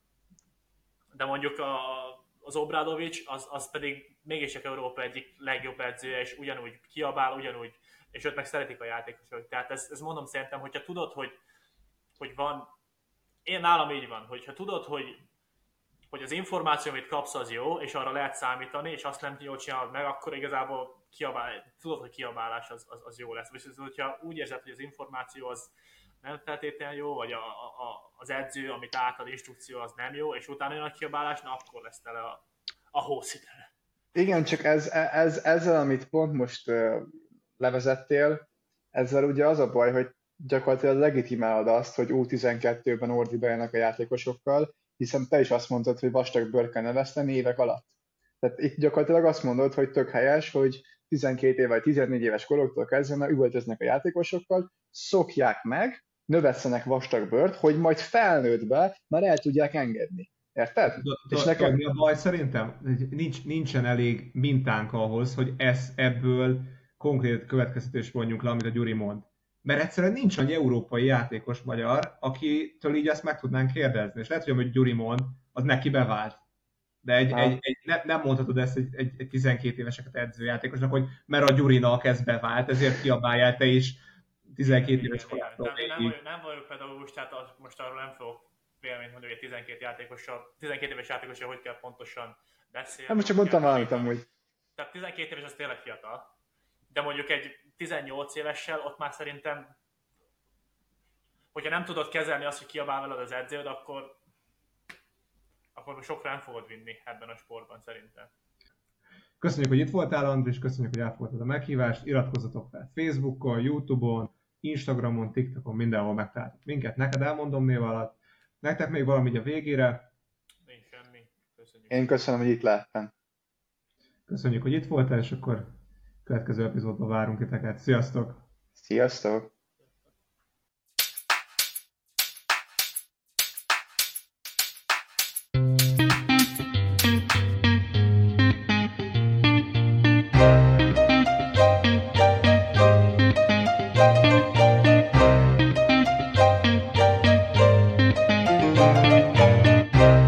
B: De mondjuk a, az Obradovics, az, az pedig mégis csak Európa egyik legjobb edzője, és ugyanúgy kiabál, ugyanúgy, és őt meg szeretik a játékosok. Tehát ez, ez mondom szerintem, hogyha tudod, hogy, hogy van, én nálam így van, hogyha tudod, hogy, hogy az információ, amit kapsz, az jó, és arra lehet számítani, és azt nem jól csinálod meg, akkor igazából kiabál, tudod, hogy kiabálás az, az, az jó lesz. Viszont, hogyha úgy érzed, hogy az információ az nem feltétlenül jó, vagy a, a, az edző, amit átad, instrukció, az nem jó, és utána jön a kiabálás, na akkor lesz tele a, a hószidere.
A: Igen, csak ez, ez, ezzel, amit pont most levezettél, ezzel ugye az a baj, hogy gyakorlatilag legitimálod azt, hogy U12-ben ordibáljanak a játékosokkal, hiszen te is azt mondtad, hogy vastag bőr kell nevezteni évek alatt. Tehát itt gyakorlatilag azt mondod, hogy tök helyes, hogy 12 év vagy 14 éves koroktól kezdve üvöltöznek a játékosokkal, szokják meg, növesszenek vastag bőrt, hogy majd felnőttbe már el tudják engedni. Érted?
C: De, és nekem... Mi a baj szerintem? Nincs, nincsen elég mintánk ahhoz, hogy ez, ebből konkrét következtetés mondjuk le, amit a Gyuri mond. Mert egyszerűen nincs annyi európai játékos magyar, akitől így ezt meg tudnánk kérdezni. És lehet, hogy amit Gyuri mond, az neki bevált. De egy, egy, egy, ne, nem mondhatod ezt egy, egy, egy 12 éveseket edző játékosnak, hogy mert a Gyurinak ez bevált, ezért kiabáljál te is 12 éves
B: korától. Nem, nem, vagyok, nem vagyok pedagógus, tehát az, most arról nem fogok véleményt mondani, hogy 12, játékossal, 12 éves játékossal hogy kell pontosan beszélni.
A: Nem, most csak mondtam valamit amúgy.
B: Tehát 12 éves az tényleg fiatal. De mondjuk egy 18 évessel ott már szerintem hogyha nem tudod kezelni azt, hogy kiabál veled az edződ, akkor akkor sokra nem fogod vinni ebben a sportban szerintem.
C: Köszönjük, hogy itt voltál, Andris, köszönjük, hogy elfogadtad a meghívást. Iratkozzatok fel Facebookon, Youtube-on, Instagramon, TikTokon, mindenhol megtaláltok minket. Neked elmondom név alatt. Nektek még valami a végére?
B: Nincs semmi.
A: Köszönjük. Én köszönöm, hogy itt lehettem.
C: Köszönjük, hogy itt voltál, és akkor következő epizódban várunk titeket. Sziasztok!
A: Sziasztok!